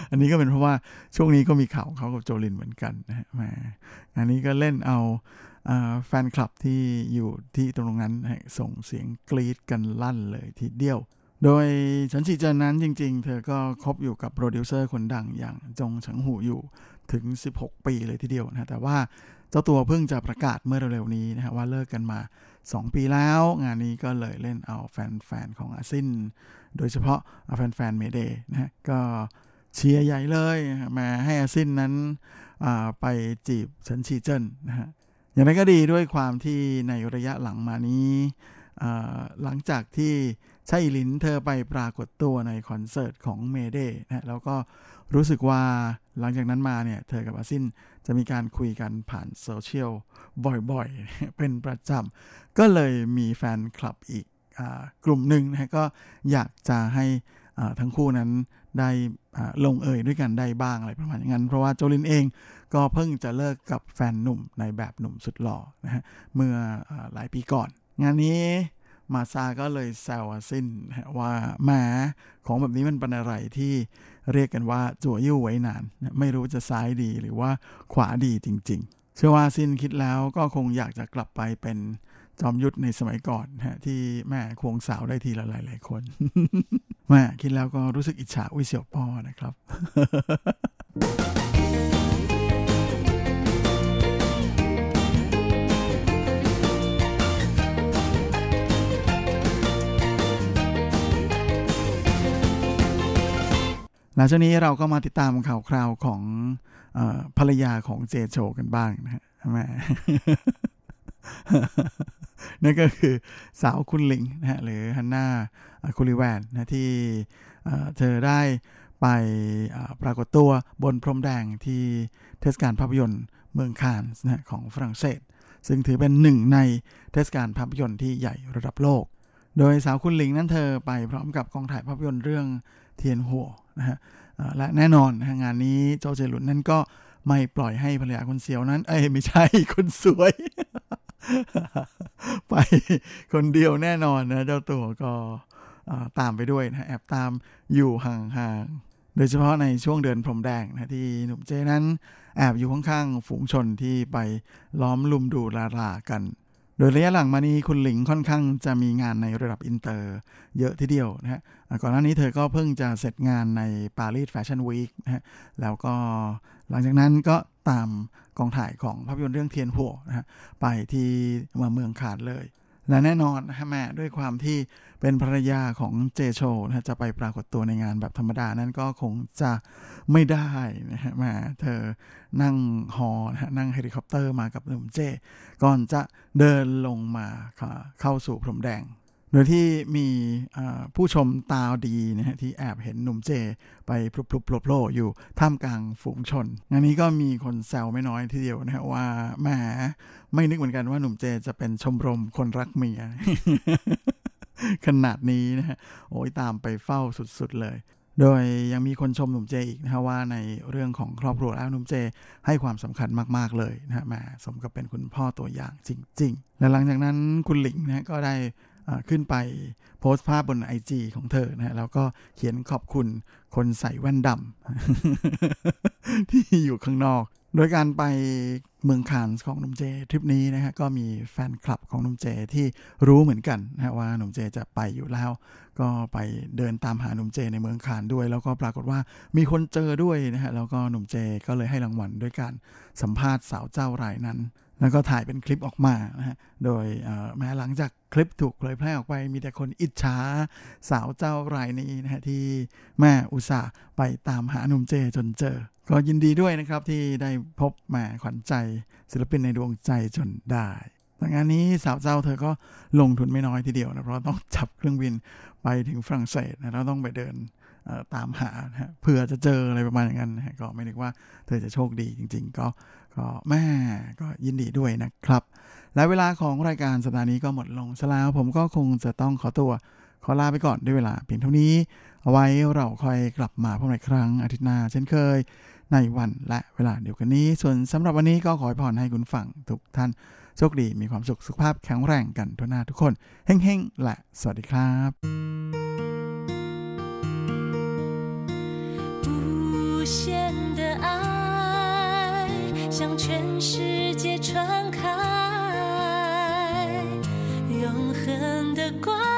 E: อันนี้ก็เป็นเพราะว่าช่วงนี้ก็มีข่าวเขากับโจลินเหมือนกันนะฮะแหมอันนี้ก็เล่นเอาแฟนคลับที่อยู่ที่ตรงนั้นส่งเสียงกรีดกันลั่นเลยทีเดียว โดยฉันฉีเจนนั้นจริงๆ เธอก็คบอยู่กับโปรดิวเซอร์คนดังอย่างจงเฉิงหูอยู่ถึง 16 ปีเลยทีเดียวนะ แต่ว่าเจ้าตัวเพิ่งจะประกาศเมื่อเร็วๆนี้นะฮะว่าเลิกกันมา 2 ปีแล้ว งานนี้ก็เลยเล่นเอาแฟนๆ ของอาซิน โดยเฉพาะแฟนๆ เมเดย์นะฮะก็เชียร์ใหญ่เลยมาให้อาซินนั้นไปจีบเฉินฉีเจิ้นนะฮะอย่างไรก็ดีด้วยความที่ในระยะหลังมานี้หลังจากที่ ใช่หลินเธอไปปรากฏตัวในคอนเสิร์ตของเมเดนะแล้วก็รู้สึกว่าหลังจากนั้นมาเนี่ย เธอกับอาซินจะมีการคุยกันผ่านโซเชียลบ่อยๆ เป็นประจำ ก็เลยมีแฟนคลับอีกอกลุ่มหนึ่งนะก็อยากจะให้ทั้งคู่นั้นได้ลงเอยด้วยกันได้บ้างอะไรประมาณอย่างนั้น เพราะว่าโจลินเองก็เพิ่งจะเลิกกับแฟนหนุ่มในแบบหนุ่มสุดหล่อนะฮะเมื่ออหลายปีก่อน งานนี้ มาซาก็เลยแซวซินว่าแหมของแบบนี้มันเป็นอะไรที่เรียกกันว่าจั่วยิ้วไว้นาน ไม่รู้จะซ้ายดีหรือว่าขวาดีจริง ๆ เชื่อว่าซินคิดแล้วก็คงอยากจะกลับไปเป็นจอมยุทธในสมัยก่อนฮะที่แม่ควงสาวได้ทีละหลายๆคนแม่คิดแล้วก็รู้สึกอิจฉาอุ้ยเสี่ยวป้อนะครับ หลังจากนี้เราก็มาติดตามข่าวคราวของอภรรยาของเจโชกันบ้างนะฮะแม่นั่นก็คือสาวคุณหลิงนะฮะหรือฮันนาคุลิแวนนะที่เธอได้ไปปรากฏตัวบนพรมแดงที่เทศกาลภาพยนตร์เมืองคานส์นะของฝรั่งเศส ซึ่งถือเป็นหนึ่งในเทศกาลภาพยนตร์ที่ใหญ่ระดับโลก โดยสาวคุณหลิงนั้นเธอไปพร้อมกับกองถ่ายภาพยนตร์เรื่องเทียนหัว นะฮะและแน่นอนงานนี้โจเจหลุนนั้นก็ไม่ปล่อยให้ภรรยาคนเสียวนั้น เอ้ยไม่ใช่คนสวย ไปคนเดียวแน่นอนนะเจ้าตัวก็ตามไปด้วยนะแอบตามอยู่ห่างๆ โดยเฉพาะในช่วงเดินพรมแดงนะที่หนุ่มเจนั้น แอบอยู่ข้างๆ ฝูงชนที่ไปล้อมลุมดูลาลากัน โดยระยะหลังมานี้คุนหลิงค่อนข้างจะมีงานในระดับอินเตอร์เยอะทีเดียวนะฮะก่อนหน้านี้เธอก็เพิ่งจะเสร็จงานใน Paris Fashion Week นะฮะแล้วก็หลังจากนั้นก็ตามกองถ่ายของภาพยนตร์เรื่องเทียนหัวนะฮะไปที่เมืองขาดเลย และแน่นอนนะฮะแม่ด้วยความที่เป็นภรรยาของเจโชนะจะไปปรากฏตัวในงานแบบธรรมดานั้นก็คงจะไม่ได้นะฮะแม่เธอนั่งฮอนะฮะนั่งเฮลิคอปเตอร์มากับหนุ่มเจย์ ก่อนจะเดินลงมาเข้าสู่พรมแดง โดยที่มีผู้ชมตาดีนะฮะที่แอบเห็นหนุ่มเจย์ไปผลุบ ๆ โผล่อยู่ท่ามกลางฝูงชนงานนี้ก็มีคนแซวไม่น้อยทีเดียวนะฮะว่าแหมไม่นึกเหมือนกันว่าหนุ่มเจย์จะเป็นชมรมคนรักเมียขนาดนี้นะฮะโอ้ยตามไปเฝ้าสุดๆเลย โดยยังมีคนชมหนุ่มเจอีกนะฮะว่าในเรื่องของครอบครัวแล้วหนุ่มเจให้ความสำคัญมากๆเลยนะฮะมาสมกับเป็นคุณพ่อตัวอย่างจริง ๆ และหลังจากนั้นคุณหลิงนะก็ได้ ขึ้นไปโพสต์ภาพบน IG ของเธอนะแล้วก็เขียนขอบคุณคนใส่แว่นดำที่อยู่ข้างนอก โดยการไปเมืองคานส์ของหนุ่มเจทริปนี้นะฮะก็มีแฟนคลับของหนุ่มเจที่รู้เหมือนกันนะว่าหนุ่มเจจะไปอยู่แล้ว ก็ไปเดินตามหาหนุ่มเจในเมืองคานด้วย แล้วก็ปรากฏว่ามีคนเจอด้วยนะฮะแล้วก็หนุ่มเจก็เลยให้รางวัลด้วยการสัมภาษณ์สาวเจ้ารายนั้น แล้วก็ถ่ายเป็นคลิปออกมานะฮะ โดยแม้หลังจากคลิปถูกเผยแพร่ออกไป มีแต่คนอิจฉาสาวเจ้ารายนี้นะฮะที่แม่อุตส่าห์ไปตามหาหนุ่มเจจนเจอ ก็ยินดีด้วยนะครับที่ได้พบแม่ขวัญใจ ศิลปินในดวงใจจนได้แต่งานนี้สาวเจ้าเธอก็ลงทุนไม่น้อยทีเดียวนะเพราะต้องจับเครื่องบินไปถึงฝรั่งเศสนะแล้วต้องไปเดินตามหาเพื่อจะเจออะไรประมาณอย่างนั้นก็ไม่นึกว่าเธอจะโชคดีจริง ๆ ก็ ก็แม่ก็ยินดีด้วยนะครับ และเวลาของรายการสัปดาห์นี้ก็หมดลงซะแล้วผมก็คงจะต้องขอตัวขอลาไปก่อนด้วยเวลาเพียงเท่านี้ เอาไว้เราค่อยกลับมาพบกันครั้งอาทิตย์หน้าเช่นเคย ในวันและเวลาเดียวกันนี้ ส่วนสำหรับวันนี้ก็ขอให้พรให้คุณฝั่งทุกท่านโชคดีมีความสุขสุขภาพแข็งแรงกันทุกหน้าทุกคนเฮ้งๆและสวัสดีครับ 向全世界传开，永恒的光。